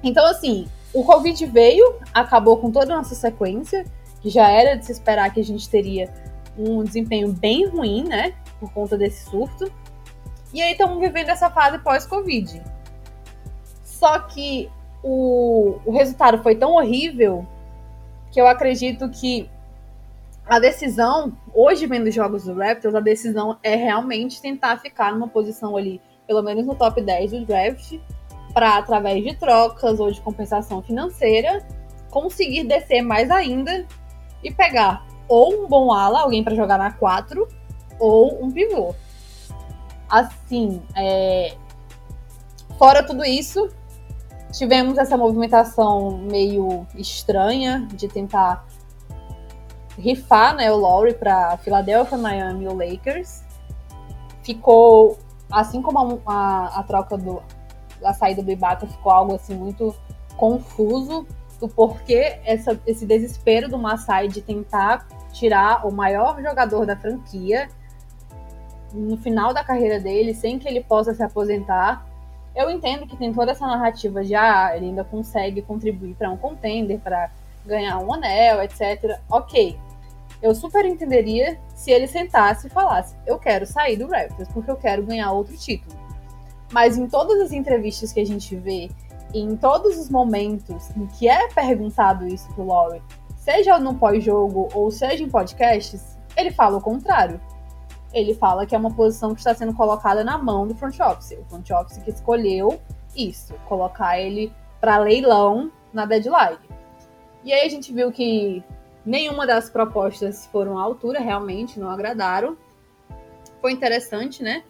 Então, assim, o Covid veio, acabou com toda a nossa sequência, que já era de se esperar que a gente teria um desempenho bem ruim, né? Por conta desse surto. E aí estamos vivendo essa fase pós-Covid. Só que o, o resultado foi tão horrível que eu acredito que a decisão, hoje vendo os jogos do Raptors, a decisão é realmente tentar ficar numa posição ali, pelo menos no top 10 do draft, para através de trocas ou de compensação financeira, conseguir descer mais ainda e pegar ou um bom ala, alguém para jogar na 4, ou um pivô. Assim, é... fora tudo isso, tivemos essa movimentação meio estranha de tentar rifar né, o Lowry para Philadelphia, Miami e o Lakers. Ficou, assim como a, a, a troca do a saída do Ibaka ficou algo assim muito confuso do porquê essa, esse desespero do Masai de tentar tirar o maior jogador da franquia no final da carreira dele, sem que ele possa se aposentar. Eu entendo que tem toda essa narrativa de ah, ele ainda consegue contribuir para um contender, para ganhar um anel, etc. Ok. Eu super entenderia se ele sentasse e falasse: eu quero sair do Raptors porque eu quero ganhar outro título. Mas em todas as entrevistas que a gente vê, em todos os momentos em que é perguntado isso pro Laurie, seja no pós-jogo ou seja em podcasts, ele fala o contrário. Ele fala que é uma posição que está sendo colocada na mão do front office. O front office que escolheu isso, colocar ele para leilão na deadline. E aí a gente viu que nenhuma das propostas foram à altura, realmente não agradaram. Foi interessante, né?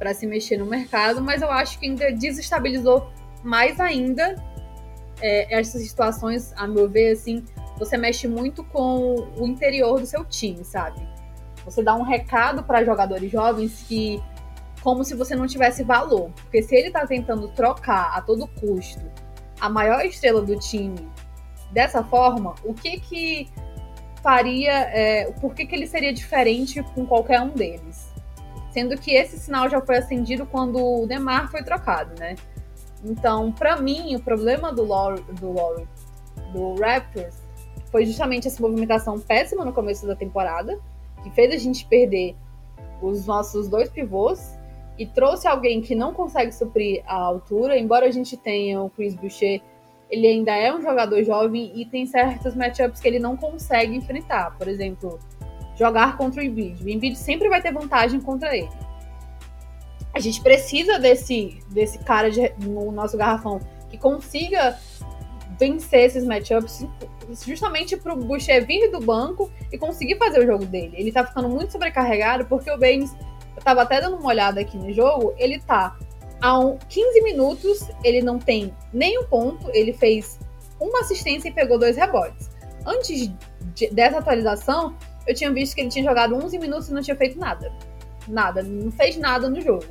para se mexer no mercado, mas eu acho que ainda desestabilizou mais ainda é, essas situações, a meu ver, assim, você mexe muito com o interior do seu time, sabe? Você dá um recado para jogadores jovens que como se você não tivesse valor, porque se ele está tentando trocar a todo custo a maior estrela do time dessa forma, o que que faria, é, por que que ele seria diferente com qualquer um deles? sendo que esse sinal já foi acendido quando o Demar foi trocado, né? Então, para mim, o problema do Lowry, do, do Raptors foi justamente essa movimentação péssima no começo da temporada, que fez a gente perder os nossos dois pivôs e trouxe alguém que não consegue suprir a altura, embora a gente tenha o Chris Boucher, ele ainda é um jogador jovem e tem certos matchups que ele não consegue enfrentar. Por exemplo, jogar contra o Embiid. O Embiid sempre vai ter vantagem contra ele. A gente precisa desse, desse cara de, no nosso garrafão que consiga vencer esses matchups justamente para o Boucher vir do banco e conseguir fazer o jogo dele. Ele tá ficando muito sobrecarregado porque o Baines, eu tava até dando uma olhada aqui no jogo, ele tá há 15 minutos, ele não tem nenhum ponto, ele fez uma assistência e pegou dois rebotes. Antes de, dessa atualização, eu tinha visto que ele tinha jogado 11 minutos e não tinha feito nada. Nada, não fez nada no jogo.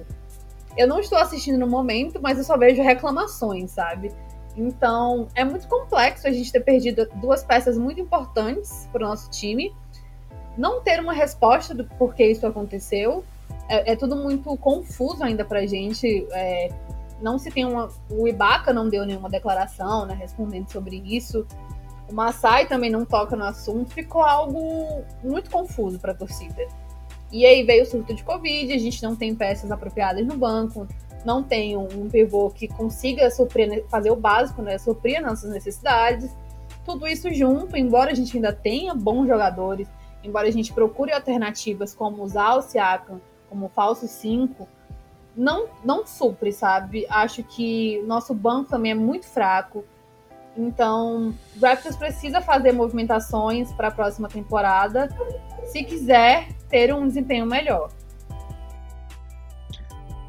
Eu não estou assistindo no momento, mas eu só vejo reclamações, sabe? Então, é muito complexo a gente ter perdido duas peças muito importantes para o nosso time. Não ter uma resposta do porquê isso aconteceu. É, é tudo muito confuso ainda para a gente. É, não se tem uma. O Ibaka não deu nenhuma declaração né, respondendo sobre isso o Masai também não toca no assunto, ficou algo muito confuso para a torcida. E aí veio o surto de Covid, a gente não tem peças apropriadas no banco, não tem um pivô que consiga suprir, fazer o básico, né, suprir nossas necessidades. Tudo isso junto, embora a gente ainda tenha bons jogadores, embora a gente procure alternativas como usar o Siakam como falso 5, não, não supre, sabe? Acho que nosso banco também é muito fraco. Então, o Raptors precisa fazer movimentações para a próxima temporada se quiser ter um desempenho melhor.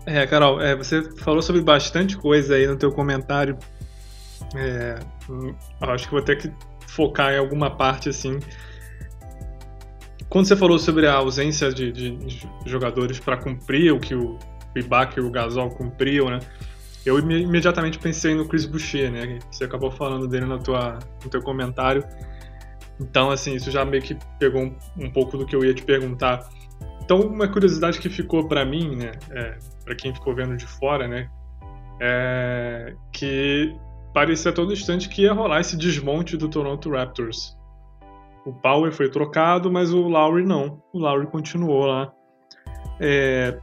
É, Carol, é, você falou sobre bastante coisa aí no teu comentário. É, acho que vou ter que focar em alguma parte assim. Quando você falou sobre a ausência de, de, jogadores para cumprir o que o Ibaka e o Gasol cumpriam, né? eu imediatamente pensei no Chris Boucher, né? Você acabou falando dele no, tua, no teu comentário. Então, assim, isso já meio que pegou um, um pouco do que eu ia te perguntar. Então, uma curiosidade que ficou para mim, né? É, para quem ficou vendo de fora, né? É que parecia a todo instante que ia rolar esse desmonte do Toronto Raptors. O Power foi trocado, mas o Lowry não. O Lowry continuou lá. É,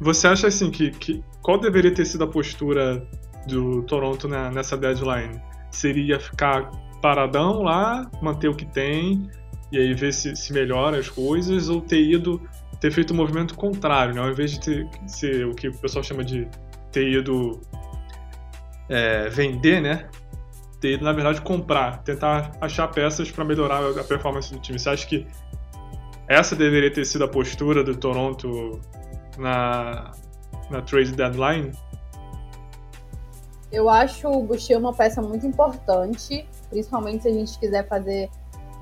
você acha assim que, que qual deveria ter sido a postura do Toronto na, nessa deadline? Seria ficar paradão lá, manter o que tem e aí ver se, se melhora as coisas, ou ter ido, ter feito o um movimento contrário, né? ao invés de ter, ser o que o pessoal chama de ter ido é, vender, né? Ter ido, na verdade, comprar, tentar achar peças para melhorar a performance do time. Você acha que essa deveria ter sido a postura do Toronto na, na trade deadline? Eu acho o Boucher uma peça muito importante, principalmente se a gente quiser fazer,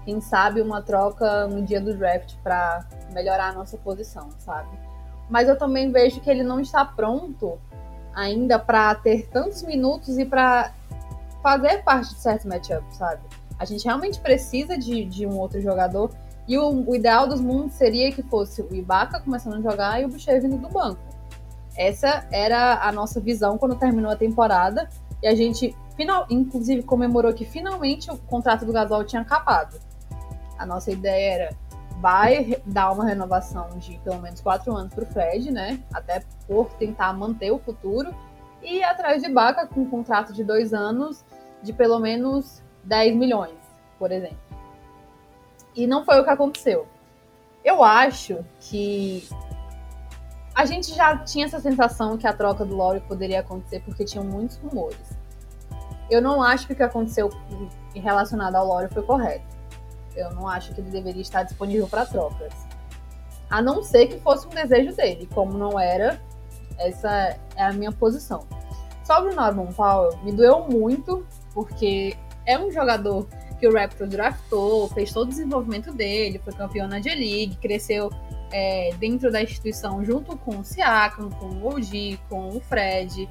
quem sabe, uma troca no dia do draft para melhorar a nossa posição, sabe? Mas eu também vejo que ele não está pronto ainda para ter tantos minutos e para fazer parte de certos matchups, sabe? A gente realmente precisa de, de um outro jogador. E o, o, ideal dos mundos seria que fosse o Ibaka começando a jogar e o Boucher vindo do banco. Essa era a nossa visão quando terminou a temporada. E a gente, final, inclusive, comemorou que finalmente o contrato do Gasol tinha acabado. A nossa ideia era vai dar uma renovação de pelo menos quatro anos para o Fred, né? Até por tentar manter o futuro. E atrás de Baca com um contrato de dois anos de pelo menos 10 milhões, por exemplo. E não foi o que aconteceu. Eu acho que a gente já tinha essa sensação que a troca do Laurie poderia acontecer porque tinham muitos rumores. Eu não acho que o que aconteceu relacionado ao Laurie foi correto. Eu não acho que ele deveria estar disponível para trocas. A não ser que fosse um desejo dele, como não era, essa é a minha posição. Sobre o Norman Powell, me doeu muito, porque é um jogador que o Raptors draftou, fez todo o desenvolvimento dele, foi campeão na G-League, cresceu é, dentro da instituição junto com o Siakam, com o OG, com o Fred.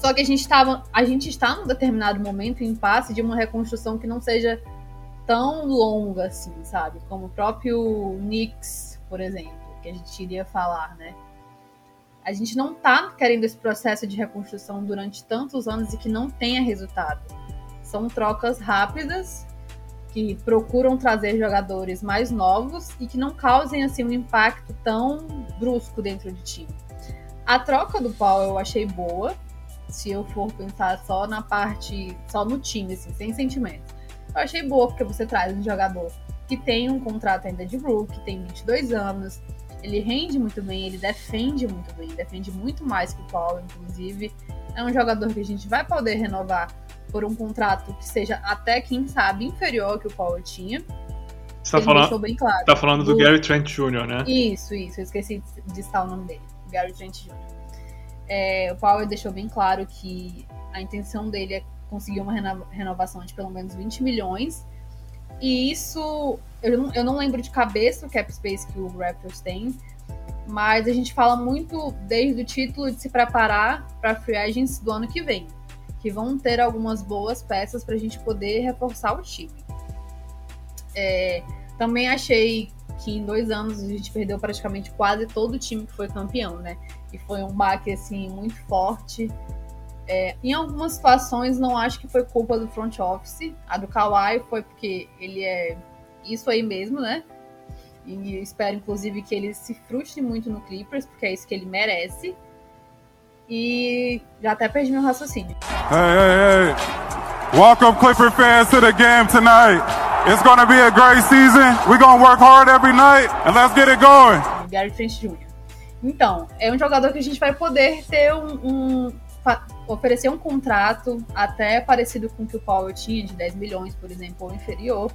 Só que a gente, tava, a gente está num determinado momento em passe de uma reconstrução que não seja tão longa assim, sabe? Como o próprio Knicks, por exemplo, que a gente iria falar, né? A gente não tá querendo esse processo de reconstrução durante tantos anos e que não tenha resultado. São trocas rápidas que procuram trazer jogadores mais novos e que não causem assim um impacto tão brusco dentro do time. A troca do Paul eu achei boa, se eu for pensar só na parte, só no time, assim, sem sentimento. Eu achei boa porque você traz um jogador que tem um contrato ainda de rookie, que tem 22 anos, ele rende muito bem, ele defende muito bem, defende muito mais que o Paulo, inclusive. É um jogador que a gente vai poder renovar por um contrato que seja até, quem sabe, inferior ao que o Paulo tinha. Você tá falando, bem claro. tá falando do, do Gary Trent Jr., né? Isso, isso. Eu esqueci de citar o nome dele. Gary Trent Jr. É, o Paulo deixou bem claro que a intenção dele é conseguir uma renovação de pelo menos 20 milhões. E isso, eu não, eu não lembro de cabeça o cap space que o Raptors tem, mas a gente fala muito desde o título de se preparar para free agents do ano que vem que vão ter algumas boas peças para a gente poder reforçar o time. É, também achei que em dois anos a gente perdeu praticamente quase todo o time que foi campeão, né? E foi um baque assim muito forte. É, em algumas situações não acho que foi culpa do front office. A do Kawhi foi porque ele é isso aí mesmo, né? E espero inclusive que ele se frustre muito no Clippers, porque é isso que ele merece. E já até perdi meu raciocínio. Hey, hey, hey. Welcome Clipper fans to the game tonight. It's gonna be a great season. We're gonna work hard every night and let's get it going. Gary Trent Jr. Então, é um jogador que a gente vai poder ter um, um oferecer um contrato até parecido com o que o Powell tinha, de 10 milhões, por exemplo, ou inferior.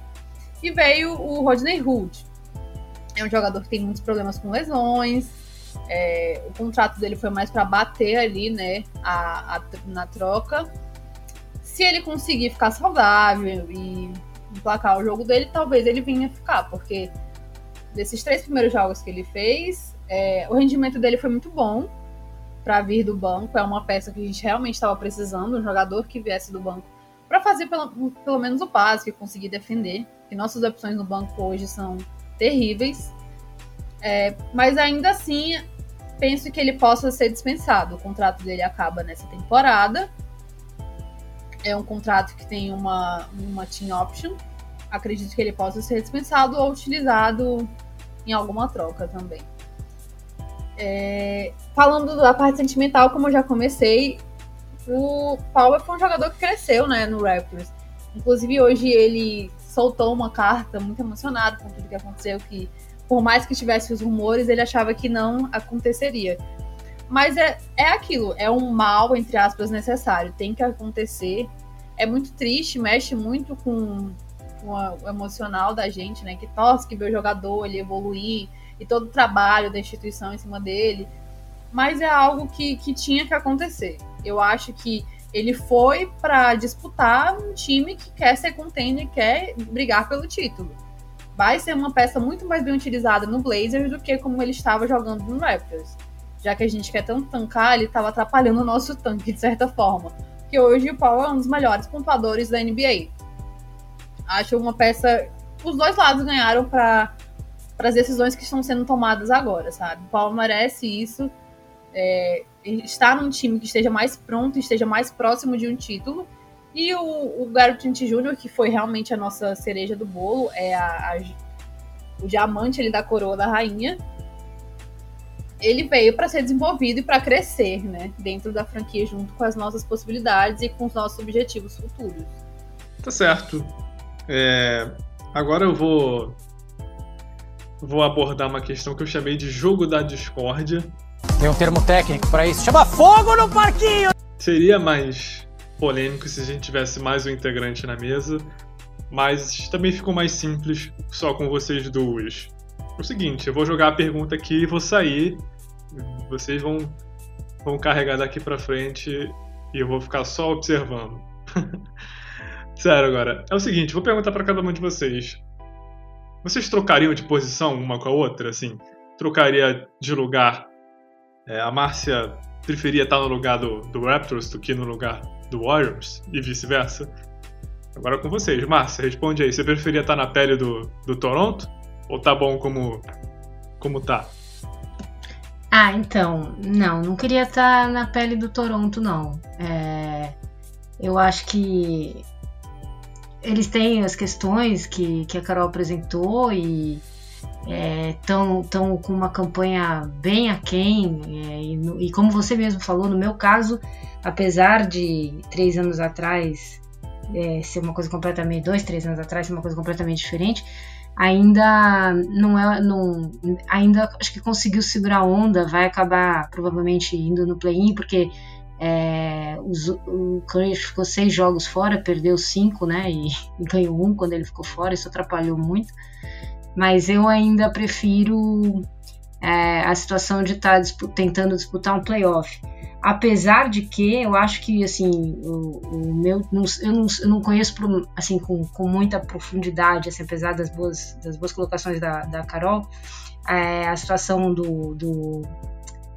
E veio o Rodney Hood. É um jogador que tem muitos problemas com lesões, é, o contrato dele foi mais para bater ali, né, a, a, na troca. Se ele conseguir ficar saudável e emplacar o jogo dele, talvez ele vinha ficar, porque desses três primeiros jogos que ele fez, é, o rendimento dele foi muito bom para vir do banco. É uma peça que a gente realmente estava precisando, um jogador que viesse do banco para fazer pelo, pelo menos o básico e conseguir defender. Que nossas opções no banco hoje são terríveis. É, mas ainda assim, penso que ele possa ser dispensado. O contrato dele acaba nessa temporada. É um contrato que tem uma, uma team option. Acredito que ele possa ser dispensado ou utilizado em alguma troca também. É, falando da parte sentimental, como eu já comecei, o Powell foi um jogador que cresceu, né, no Raptors. Inclusive hoje ele soltou uma carta muito emocionado com tudo que aconteceu, que por mais que tivesse os rumores, ele achava que não aconteceria. Mas é, é aquilo, é um mal, entre aspas, necessário. Tem que acontecer. É muito triste, mexe muito com, com a, o emocional da gente, né? Que torce que vê o jogador ele evoluir e todo o trabalho da instituição em cima dele. Mas é algo que, que tinha que acontecer. Eu acho que ele foi para disputar um time que quer ser contender quer brigar pelo título. Vai ser uma peça muito mais bem utilizada no Blazers do que como ele estava jogando no Raptors já que a gente quer tanto tancar, ele estava atrapalhando o nosso tanque de certa forma. Que hoje o Paul é um dos melhores pontuadores da NBA. Acho uma peça. Os dois lados ganharam para as decisões que estão sendo tomadas agora, sabe? O Paul merece isso. É, estar num time que esteja mais pronto, esteja mais próximo de um título. E o, o Garrett Jr., que foi realmente a nossa cereja do bolo, é a, a, o diamante ali da coroa da rainha ele veio para ser desenvolvido e para crescer, né, dentro da franquia junto com as nossas possibilidades e com os nossos objetivos futuros. Tá certo. É, agora eu vou vou abordar uma questão que eu chamei de jogo da discórdia. Tem um termo técnico para isso, chama fogo no parquinho. Seria mais polêmico se a gente tivesse mais um integrante na mesa, mas também ficou mais simples só com vocês duas o seguinte, eu vou jogar a pergunta aqui e vou sair. Vocês vão, vão carregar daqui pra frente e eu vou ficar só observando. (laughs) Sério agora. É o seguinte, vou perguntar para cada um de vocês. Vocês trocariam de posição uma com a outra, assim? Trocaria de lugar? É, a Márcia preferia estar no lugar do, do Raptors do que no lugar do Warriors e vice-versa? Agora com vocês. Márcia, responde aí. Você preferia estar na pele do, do Toronto ou tá bom como, como tá? Ah, então, não, não queria estar na pele do Toronto, não. É, eu acho que eles têm as questões que, que a Carol apresentou e estão é, tão com uma campanha bem aquém. É, e, e como você mesmo falou, no meu caso, apesar de três anos atrás é, ser uma coisa completamente. dois, três anos atrás ser uma coisa completamente diferente ainda não é não ainda acho que conseguiu segurar a onda vai acabar provavelmente indo no play-in porque é, os, o Curry ficou seis jogos fora perdeu cinco né e, (laughs) e, ganhou um quando ele ficou fora isso atrapalhou muito. Mas eu ainda prefiro é, a situação de estar tá dispu tentando disputar um playoff. Apesar de que eu acho que assim o, o meu não, eu, não, eu não conheço assim com, com muita profundidade assim, apesar das boas das boas colocações da, da Carol é, a situação do, do,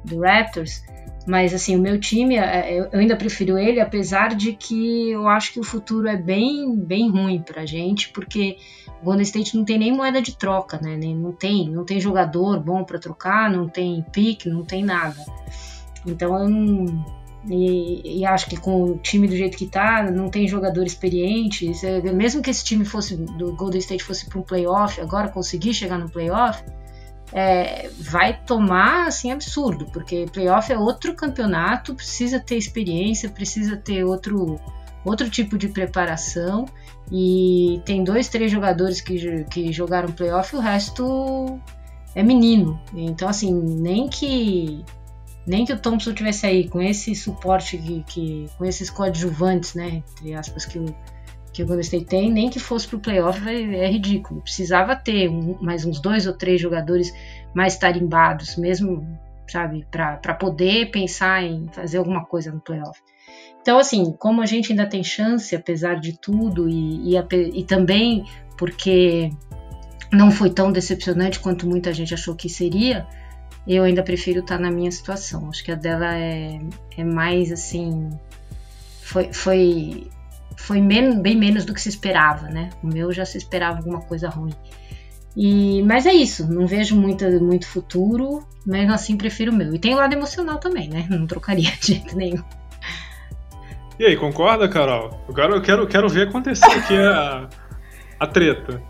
do, Raptors mas assim o meu time é, eu, ainda prefiro ele apesar de que eu acho que o futuro é bem bem ruim para gente porque o Golden State não tem nem moeda de troca né nem, não tem não tem jogador bom para trocar não tem pique não tem nada então eu. E, e, acho que com o time do jeito que tá, não tem jogador experiente. Mesmo que esse time fosse do Golden State fosse para um playoff, agora conseguir chegar no playoff, é, vai tomar assim absurdo, porque playoff é outro campeonato, precisa ter experiência, precisa ter outro outro tipo de preparação e tem dois, três jogadores que, que jogaram playoff, o resto é menino. Então assim, nem que nem que o Thompson tivesse aí com esse suporte que, que com esses coadjuvantes, né, entre aspas que o que o Golden State tem, nem que fosse para o playoff é, é, ridículo. Precisava ter um, mais uns dois ou três jogadores mais tarimbados, mesmo, sabe, para poder pensar em fazer alguma coisa no playoff. Então, assim, como a gente ainda tem chance, apesar de tudo, e, e, e também porque não foi tão decepcionante quanto muita gente achou que seria, eu ainda prefiro estar tá na minha situação. Acho que a dela é, é mais assim. Foi, foi, foi men bem menos do que se esperava, né? O meu já se esperava alguma coisa ruim. E, mas é isso, não vejo muito, muito futuro, mesmo assim prefiro o meu. E tem o lado emocional também, né? Não trocaria (laughs) de jeito nenhum. E aí, concorda, Carol? Agora eu quero, quero ver acontecer aqui a, a treta.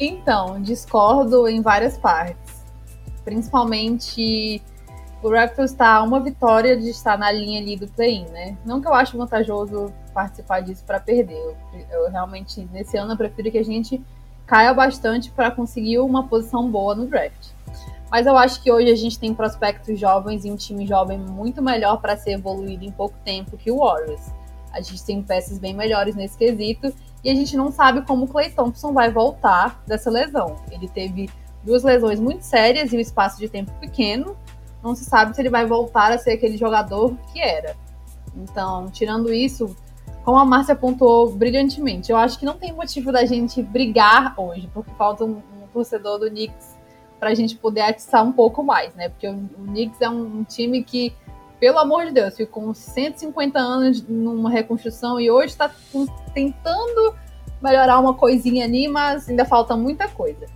Então, discordo em várias partes principalmente o Raptors está uma vitória de estar na linha ali do play-in, né? Não que eu acho vantajoso participar disso para perder. Eu, eu, realmente, nesse ano, eu prefiro que a gente caia bastante para conseguir uma posição boa no draft. Mas eu acho que hoje a gente tem prospectos jovens e um time jovem muito melhor para ser evoluído em pouco tempo que o Warriors. A gente tem peças bem melhores nesse quesito e a gente não sabe como o Clay Thompson vai voltar dessa lesão. Ele teve duas lesões muito sérias e um espaço de tempo pequeno. Não se sabe se ele vai voltar a ser aquele jogador que era. Então, tirando isso, como a Márcia apontou brilhantemente, eu acho que não tem motivo da gente brigar hoje, porque falta um, um torcedor do Knicks para a gente poder atiçar um pouco mais, né? Porque o, o Knicks é um, um time que pelo amor de Deus, ficou com 150 anos numa reconstrução e hoje está tentando melhorar uma coisinha ali, mas ainda falta muita coisa.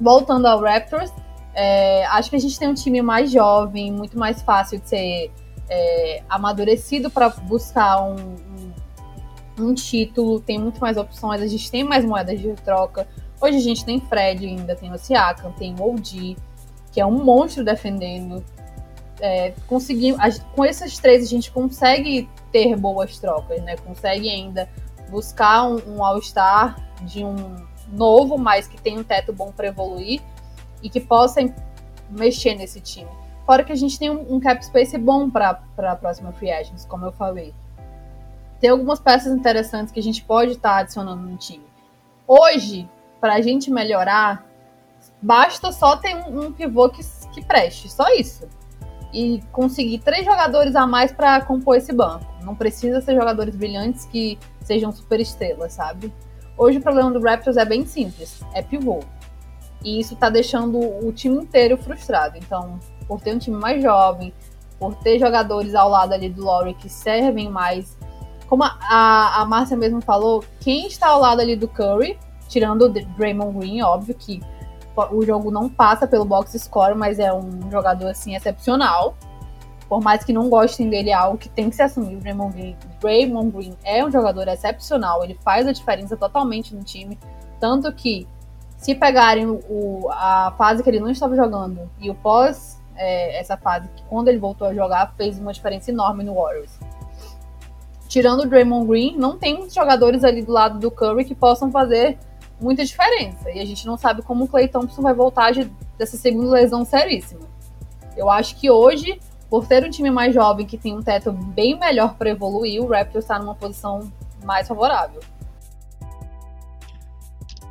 Voltando ao Raptors, é, acho que a gente tem um time mais jovem, muito mais fácil de ser é, amadurecido para buscar um, um, um, título, tem muito mais opções, a gente tem mais moedas de troca. Hoje a gente tem Fred ainda, tem o Siakam, tem o OG, que é um monstro defendendo é, conseguimos, com esses três a gente consegue ter boas trocas, né? Consegue ainda buscar um, um All-Star de um novo, mas que tem um teto bom para evoluir e que possa mexer nesse time. Fora que a gente tem um, um cap space bom para a próxima free agents, como eu falei. Tem algumas peças interessantes que a gente pode estar tá adicionando no time. Hoje, para a gente melhorar, basta só ter um, um pivô que, que preste, só isso e conseguir três jogadores a mais para compor esse banco. Não precisa ser jogadores brilhantes que sejam super estrelas, sabe? Hoje o problema do Raptors é bem simples, é pivô. E isso tá deixando o time inteiro frustrado. Então, por ter um time mais jovem, por ter jogadores ao lado ali do Laurie que servem mais. Como a, a, a Márcia mesmo falou, quem está ao lado ali do Curry, tirando o Draymond Green, óbvio que o jogo não passa pelo box score, mas é um jogador assim excepcional. Por mais que não gostem dele, é algo que tem que se assumir. O Draymond Green, Draymond Green é um jogador excepcional, ele faz a diferença totalmente no time. Tanto que, se pegarem o, a fase que ele não estava jogando e o pós é, essa fase, que quando ele voltou a jogar, fez uma diferença enorme no Warriors. Tirando o Draymond Green, não tem muitos jogadores ali do lado do Curry que possam fazer muita diferença. E a gente não sabe como o Clay Thompson vai voltar de, dessa segunda lesão seríssima. Eu acho que hoje, por ter um time mais jovem que tem um teto bem melhor para evoluir, o Raptors está numa posição mais favorável.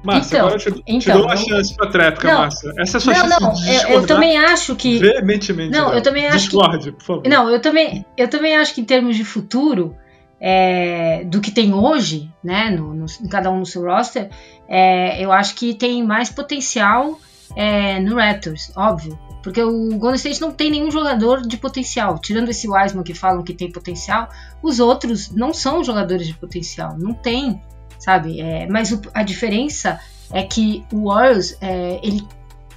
Márcia, então, agora eu te, então, te dou uma chance pra tréplica, não, Márcia. Essa é a sua não, chance não, de eu, eu também acho que. Veementemente. Não, eu também acho Discorde, que. por favor. Não, eu também, eu também acho que em termos de futuro, é, do que tem hoje, né, no, no, cada um no seu roster, é, eu acho que tem mais potencial é, no Raptors, óbvio. Porque o Golden State não tem nenhum jogador de potencial. Tirando esse Wiseman que falam que tem potencial, os outros não são jogadores de potencial. Não tem, sabe? É, mas o, a diferença é que o Warriors, é, ele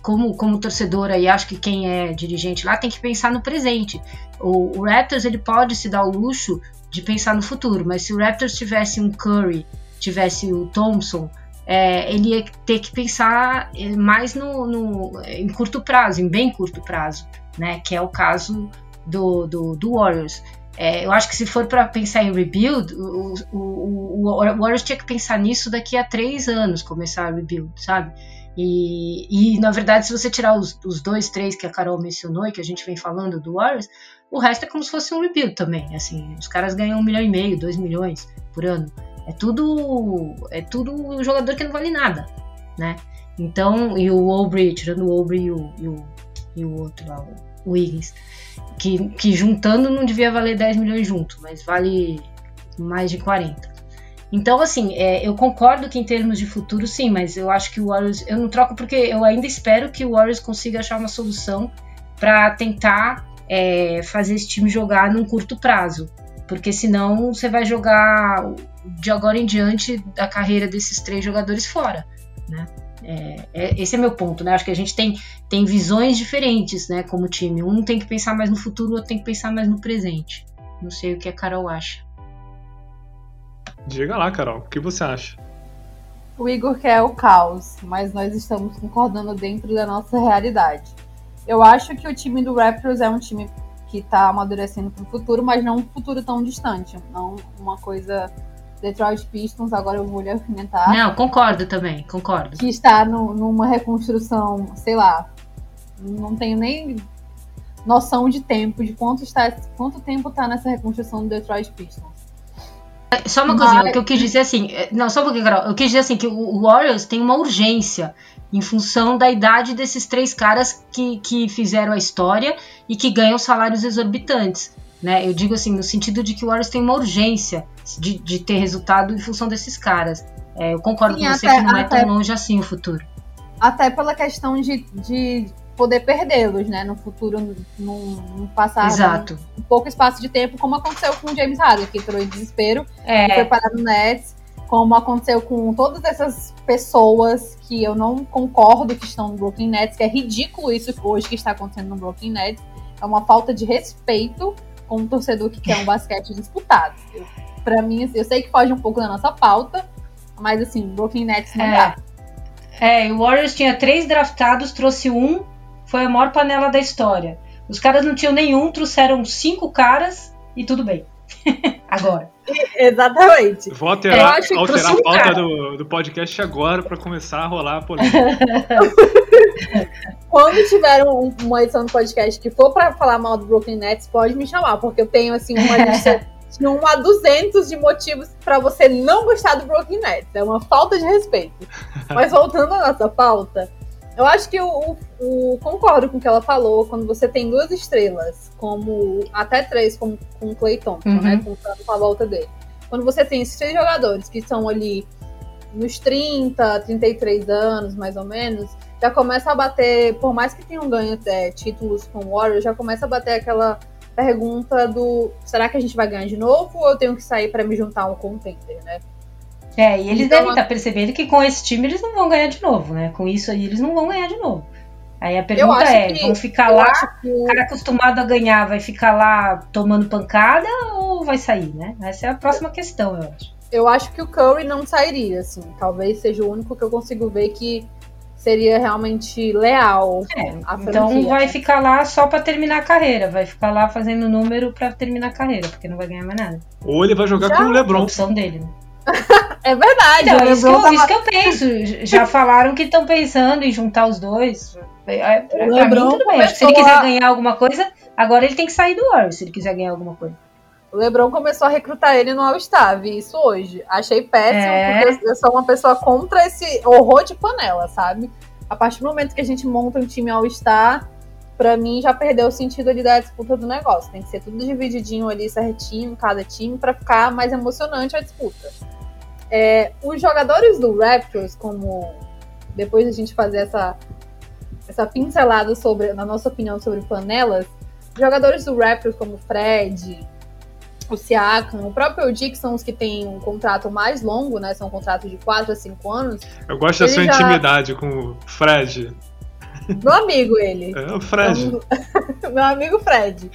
como, como torcedora e acho que quem é dirigente lá tem que pensar no presente. O, o, Raptors ele pode se dar o luxo de pensar no futuro, mas se o Raptors tivesse um Curry, tivesse o Thompson, é, ele ia ter que pensar é, mais no, no, em curto prazo, em bem curto prazo, né? Que é o caso do, do, do Warriors. É, eu acho que se for para pensar em rebuild, o, o, o, Warriors tinha que pensar nisso daqui a três anos, começar a rebuild, sabe? E, e na verdade, se você tirar os, os dois, três que a Carol mencionou e que a gente vem falando do Warriors, o resto é como se fosse um rebuild também. Assim, os caras ganham um milhão e meio, dois milhões por ano. É tudo é tudo jogador que não vale nada, né? Então, e o Aubrey, tirando o Aubrey e o, e o, e o outro lá, o Wiggins, que, que juntando não devia valer 10 milhões junto, mas vale mais de 40. Então, assim, é, eu concordo que em termos de futuro, sim, mas eu acho que o Warriors. Eu não troco porque eu ainda espero que o Warriors consiga achar uma solução para tentar é, fazer esse time jogar num curto prazo. Porque senão você vai jogar de agora em diante a carreira desses três jogadores fora, né? É, é, esse é meu ponto, né? Acho que a gente tem, tem visões diferentes, né, como time. Um tem que pensar mais no futuro, o outro tem que pensar mais no presente. Não sei o que a Carol acha. Diga lá, Carol, o que você acha? O Igor quer o caos, mas nós estamos concordando dentro da nossa realidade. Eu acho que o time do Raptors é um time que tá amadurecendo pro futuro, mas não um futuro tão distante. Não uma coisa. Detroit Pistons, agora eu vou lhe argumentar. Não, concordo também, concordo. Que está no, numa reconstrução, sei lá. Não tenho nem noção de tempo, de quanto, está, quanto tempo tá nessa reconstrução do Detroit Pistons. Só uma coisinha, o que eu quis dizer assim. Não, só um pouquinho, Carol. Eu quis dizer assim que o Warriors tem uma urgência em função da idade desses três caras que, que fizeram a história e que ganham salários exorbitantes. Né? Eu digo assim, no sentido de que o Warriors tem uma urgência de, de ter resultado em função desses caras. É, eu concordo Sim, com você até, que não é tão longe assim o futuro. Até pela questão de, de poder perdê-los, né? No futuro, no, passado. Exato. Um, um, pouco espaço de tempo, como aconteceu com o James Harden, que entrou em desespero é. e foi parar no Nets como aconteceu com todas essas pessoas que eu não concordo que estão no Brooklyn Nets, que é ridículo isso hoje que está acontecendo no Brooklyn Nets. É uma falta de respeito com um torcedor que quer um basquete disputado. Para mim, assim, eu sei que foge um pouco da nossa pauta, mas assim, Brooklyn Nets não é. dá. É, o Warriors tinha três draftados, trouxe um, foi a maior panela da história. Os caras não tinham nenhum, trouxeram cinco caras e tudo bem. (laughs) Agora. (laughs) Exatamente. Vou alterar, alterar a pauta do, do podcast agora para começar a rolar a polêmica. (laughs) Quando tiver um, uma edição do podcast que for para falar mal do Brooklyn Nets, pode me chamar, porque eu tenho assim uma lista de 1 a 200 de motivos para você não gostar do Brooklyn Nets. É uma falta de respeito. Mas voltando à nossa pauta, eu acho que o, concordo com o que ela falou, quando você tem duas estrelas, como até três, como com o Clay Thompson, uhum. né? Contando com a volta dele. Quando você tem esses três jogadores que são ali nos 30, 33 anos, mais ou menos, já começa a bater, por mais que tenham ganho até títulos com o Warriors, já começa a bater aquela pergunta do será que a gente vai ganhar de novo ou eu tenho que sair para me juntar a um contender, né? É, e eles então, devem estar tá percebendo que com esse time eles não vão ganhar de novo, né? Com isso aí eles não vão ganhar de novo. Aí a pergunta é, que, vão ficar lá, que... o cara acostumado a ganhar vai ficar lá tomando pancada ou vai sair, né? Essa é a próxima questão, eu acho. Eu acho que o Curry não sairia, assim. Talvez seja o único que eu consigo ver que seria realmente leal. É, então vai ficar lá só para terminar a carreira, vai ficar lá fazendo número para terminar a carreira, porque não vai ganhar mais nada. Ou ele vai jogar Já? com o LeBron. É a opção dele, né? É verdade. Então, isso, que eu, tava... isso que eu penso. Já falaram que estão pensando em juntar os dois. É, é, pra mim, tudo bem. Se ele quiser ganhar alguma coisa, agora ele tem que sair do Warriors, se ele quiser ganhar alguma coisa. O LeBron começou a recrutar ele no All-Star, vi isso hoje. Achei péssimo, é... porque eu sou uma pessoa contra esse horror de panela, sabe? A partir do momento que a gente monta um time All-Star, pra mim já perdeu o sentido ali da disputa do negócio. Tem que ser tudo divididinho ali, certinho, cada time, para ficar mais emocionante a disputa. É, os jogadores do Raptors, como depois a gente fazer essa, essa pincelada sobre, na nossa opinião sobre panelas, jogadores do Raptors como Fred, o Siakam, o próprio Dick são os que têm um contrato mais longo, né? São contratos de 4 a 5 anos. Eu gosto da sua já... intimidade com o Fred. Meu amigo ele. É o Fred. Então, (laughs) meu amigo Fred.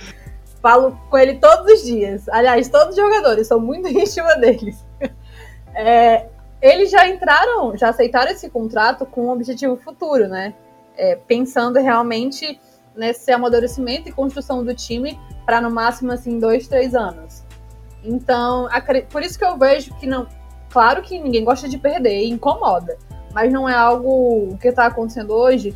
Falo com ele todos os dias. Aliás, todos os jogadores, sou muito (laughs) íntima deles. É, eles já entraram, já aceitaram esse contrato com um objetivo futuro, né? É, pensando realmente nesse amadurecimento e construção do time para no máximo assim dois, três anos. Então, por isso que eu vejo que não, claro que ninguém gosta de perder, incomoda, mas não é algo que está acontecendo hoje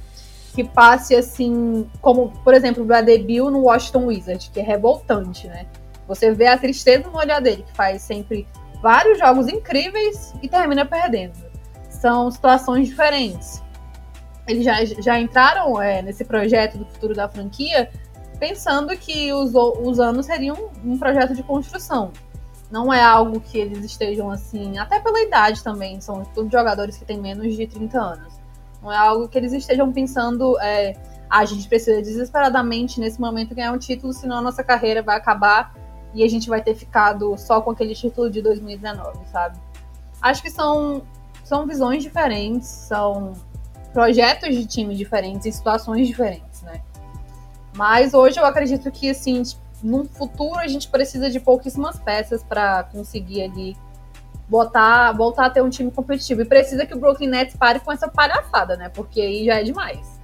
que passe assim, como por exemplo o Bill no Washington Wizards, que é revoltante, né? Você vê a tristeza no olhar dele, que faz sempre vários jogos incríveis e termina perdendo. São situações diferentes. Eles já, já entraram é, nesse projeto do futuro da franquia pensando que os, os anos seriam um projeto de construção. Não é algo que eles estejam assim, até pela idade também, são todos jogadores que têm menos de 30 anos. Não é algo que eles estejam pensando, é, ah, a gente precisa desesperadamente nesse momento ganhar um título, senão a nossa carreira vai acabar e a gente vai ter ficado só com aquele título de 2019, sabe? Acho que são, são visões diferentes, são projetos de time diferentes e situações diferentes, né? Mas hoje eu acredito que, assim, no futuro a gente precisa de pouquíssimas peças para conseguir ali botar, voltar a ter um time competitivo. E precisa que o Brooklyn Nets pare com essa palhaçada, né? Porque aí já é demais.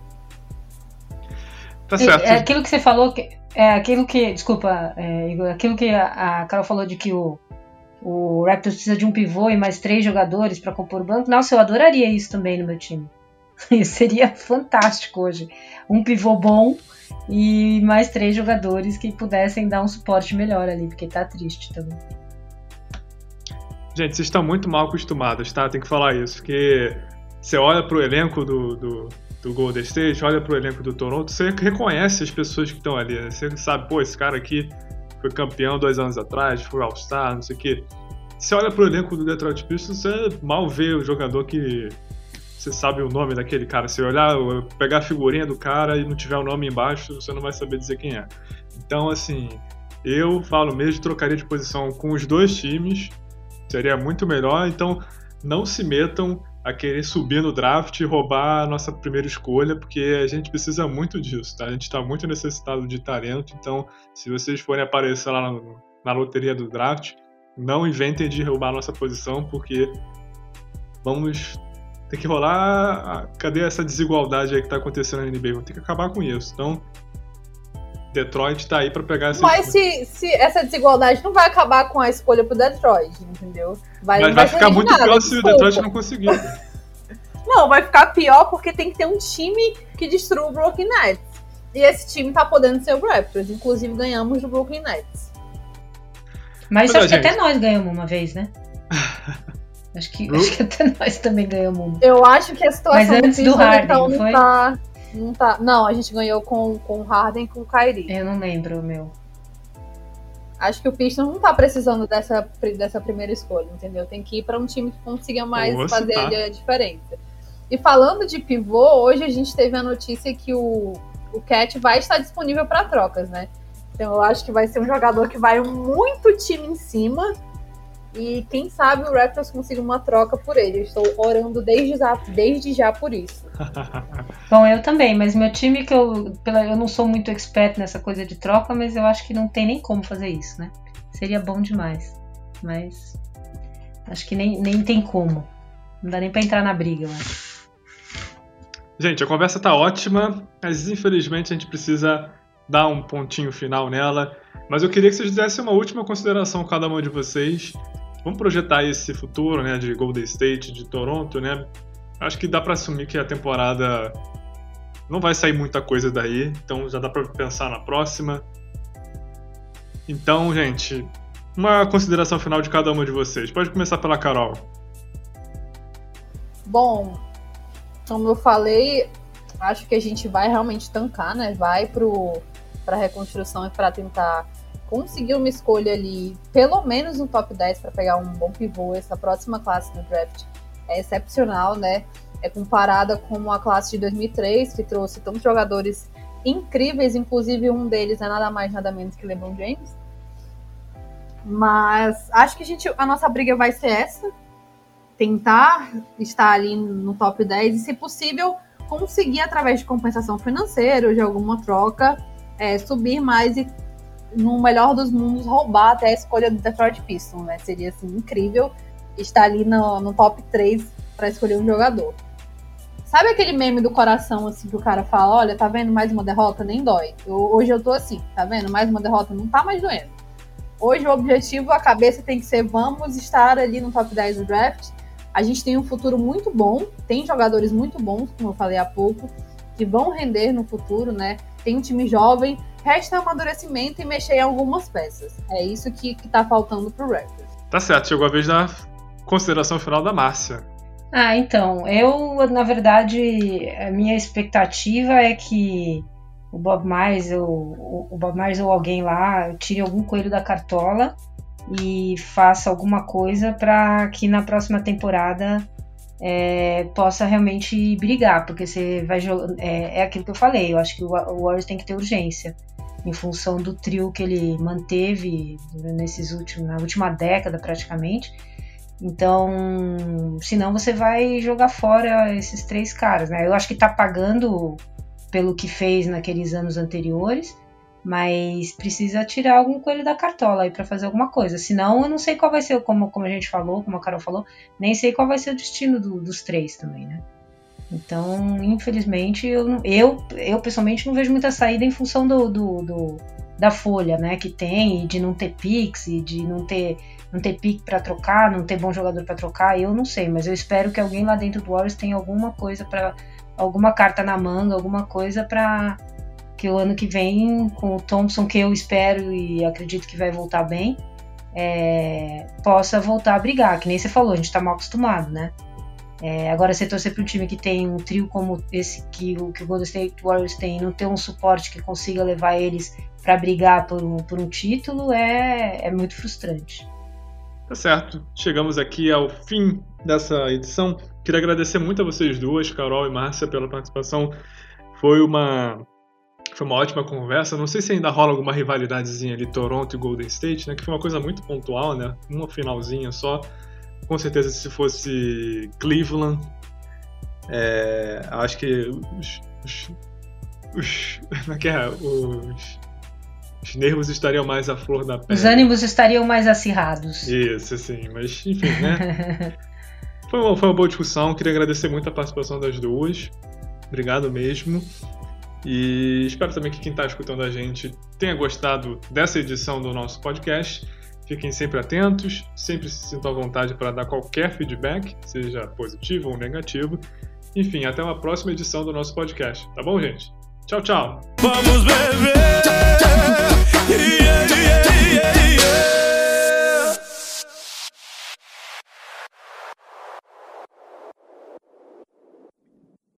Tá certo. É aquilo que você falou, que, é aquilo que, desculpa, é, Igor, aquilo que a, a Carol falou de que o, o Raptors precisa de um pivô e mais três jogadores para compor o banco. Nossa, eu adoraria isso também no meu time. (laughs) Isso seria fantástico hoje. Um pivô bom e mais três jogadores que pudessem dar um suporte melhor ali, porque tá triste também. Gente, vocês estão muito mal acostumados, tá? Tem que falar isso, porque você olha pro elenco do, do, do Golden State, olha pro elenco do Toronto, você reconhece as pessoas que estão ali, né? Você sabe, pô, esse cara aqui foi campeão dois anos atrás, foi All-Star, não sei o quê. Você olha pro elenco do Detroit Pistons, você mal vê o jogador que você sabe o nome daquele cara. Se olhar, pegar a figurinha do cara e não tiver o nome embaixo, você não vai saber dizer quem é. Então, assim, eu falo mesmo, trocaria de posição com os dois times, seria muito melhor. Então, não se metam a querer subir no draft e roubar a nossa primeira escolha, porque a gente precisa muito disso, tá? A gente está muito necessitado de talento, então se vocês forem aparecer lá na, na loteria do draft, não inventem de roubar a nossa posição, porque vamos tem que rolar. Cadê essa desigualdade aí que tá acontecendo na NBA? Vamos ter que acabar com isso. Então, Detroit tá aí para pegar essa. Mas se, se essa desigualdade não vai acabar com a escolha pro Detroit, entendeu? Vai, Mas vai, vai ficar muito pior se o Detroit não conseguir. (laughs) não, vai ficar pior porque tem que ter um time que destrua o Brooklyn Nets. E esse time tá podendo ser o Raptors. Inclusive, ganhamos do Brooklyn Nets. Mas acho que até nós ganhamos uma vez, né? (laughs) Acho que, acho que até nós também ganhamos uma. Eu acho que a situação Mas antes do Harden, não foi? Tá, não, tá, não, a gente ganhou com, com o Harden e com o Kyrie. Eu não lembro, meu. Acho que o Pistons não tá precisando dessa, dessa primeira escolha, entendeu? Tem que ir para um time que consiga mais Nossa, fazer tá. a diferença. E falando de pivô, hoje a gente teve a notícia que o, o Cat vai estar disponível para trocas, né? Então eu acho que vai ser um jogador que vai muito time em cima e quem sabe o Raptors consiga uma troca por ele. Eu estou orando desde já, desde já por isso. (laughs) Bom, eu também, mas meu time que eu. Pela, eu não sou muito expert nessa coisa de troca, mas eu acho que não tem nem como fazer isso, né? Seria bom demais. Mas acho que nem, nem tem como. Não dá nem pra entrar na briga, eu acho. Gente, a conversa tá ótima, mas infelizmente a gente precisa dar um pontinho final nela. Mas eu queria que vocês dessem uma última consideração cada um de vocês vamos projetar esse futuro, né, de Golden State, de Toronto, né? Acho que dá para assumir que a temporada não vai sair muita coisa daí, então já dá para pensar na próxima. Então, gente, uma consideração final de cada uma de vocês. Pode começar pela Carol. Bom, como eu falei, acho que a gente vai realmente tancar, né? Vai para a reconstrução e para tentar conseguir uma escolha ali, pelo menos no top 10 para pegar um bom pivô, essa próxima classe do draft é excepcional, né? É comparada com a classe de 2003, que trouxe tantos jogadores incríveis, inclusive um deles é nada mais nada menos que LeBron James. Mas acho que a gente a nossa briga vai ser essa, tentar estar ali no top 10 e se possível conseguir através de compensação financeira ou de alguma troca é, subir mais e no melhor dos mundos, roubar até a escolha do Detroit Pistons, né? Seria, assim, incrível estar ali no, no top 3 para escolher um jogador. Sabe aquele meme do coração, assim, que o cara fala, olha, tá vendo, mais uma derrota, nem dói. Eu, hoje eu tô assim, tá vendo, mais uma derrota, não tá mais doendo. Hoje o objetivo, a cabeça tem que ser, vamos estar ali no top 10 do draft. A gente tem um futuro muito bom, tem jogadores muito bons, como eu falei há pouco, que vão render no futuro, né? Tem um time jovem, Resta amadurecimento e mexer em algumas peças. É isso que, que tá faltando pro Raptors. Tá certo, chegou a vez da consideração final da Márcia. Ah, então, eu, na verdade, a minha expectativa é que o Bob Myers, ou, o Bob Myers ou alguém lá tire algum coelho da cartola e faça alguma coisa para que na próxima temporada é, possa realmente brigar, porque você vai jogar. É, é, aquilo que eu falei, eu acho que o Warriors tem que ter urgência em função do trio que ele manteve nesses últimos, na última década praticamente. Então, senão você vai jogar fora esses três caras, né? Eu acho que tá pagando pelo que fez naqueles anos anteriores, mas precisa tirar algum coelho da cartola aí para fazer alguma coisa. Senão, eu não sei qual vai ser, como, como a gente falou, como a Carol falou, nem sei qual vai ser o destino do, dos três também, né? Então, infelizmente, eu, eu, eu pessoalmente não vejo muita saída em função do, do, do da folha, né, que tem, e de não ter pix, e de não ter não ter pique para trocar, não ter bom jogador para trocar, eu não sei, mas eu espero que alguém lá dentro do Warriors tenha alguma coisa para alguma carta na manga, alguma coisa para que o ano que vem com o Thompson que eu espero e acredito que vai voltar bem, é, possa voltar a brigar, que nem você falou, a gente está mal acostumado, né? É, agora, você torcer para um time que tem um trio como esse que o, que o Golden State Warriors tem, não ter um suporte que consiga levar eles para brigar por um, por um título, é, é muito frustrante. Tá certo. Chegamos aqui ao fim dessa edição. Queria agradecer muito a vocês duas, Carol e Márcia, pela participação. Foi uma foi uma ótima conversa. Não sei se ainda rola alguma rivalidadezinha ali, Toronto e Golden State, né? Que foi uma coisa muito pontual, né? Uma finalzinha só. Com certeza, se fosse Cleveland, é, acho que os, os, os, (laughs) é, é? os os nervos estariam mais à flor da pele. Os ânimos estariam mais acirrados. Isso, sim. Mas, enfim, né? (laughs) foi, uma, foi uma boa discussão. Queria agradecer muito a participação das duas. Obrigado mesmo. E espero também que quem está escutando a gente tenha gostado dessa edição do nosso podcast. Fiquem sempre atentos, sempre se sintam à vontade para dar qualquer feedback, seja positivo ou negativo. Enfim, até uma próxima edição do nosso podcast. Tá bom, gente? Tchau, tchau. Vamos beber. Yeah, yeah.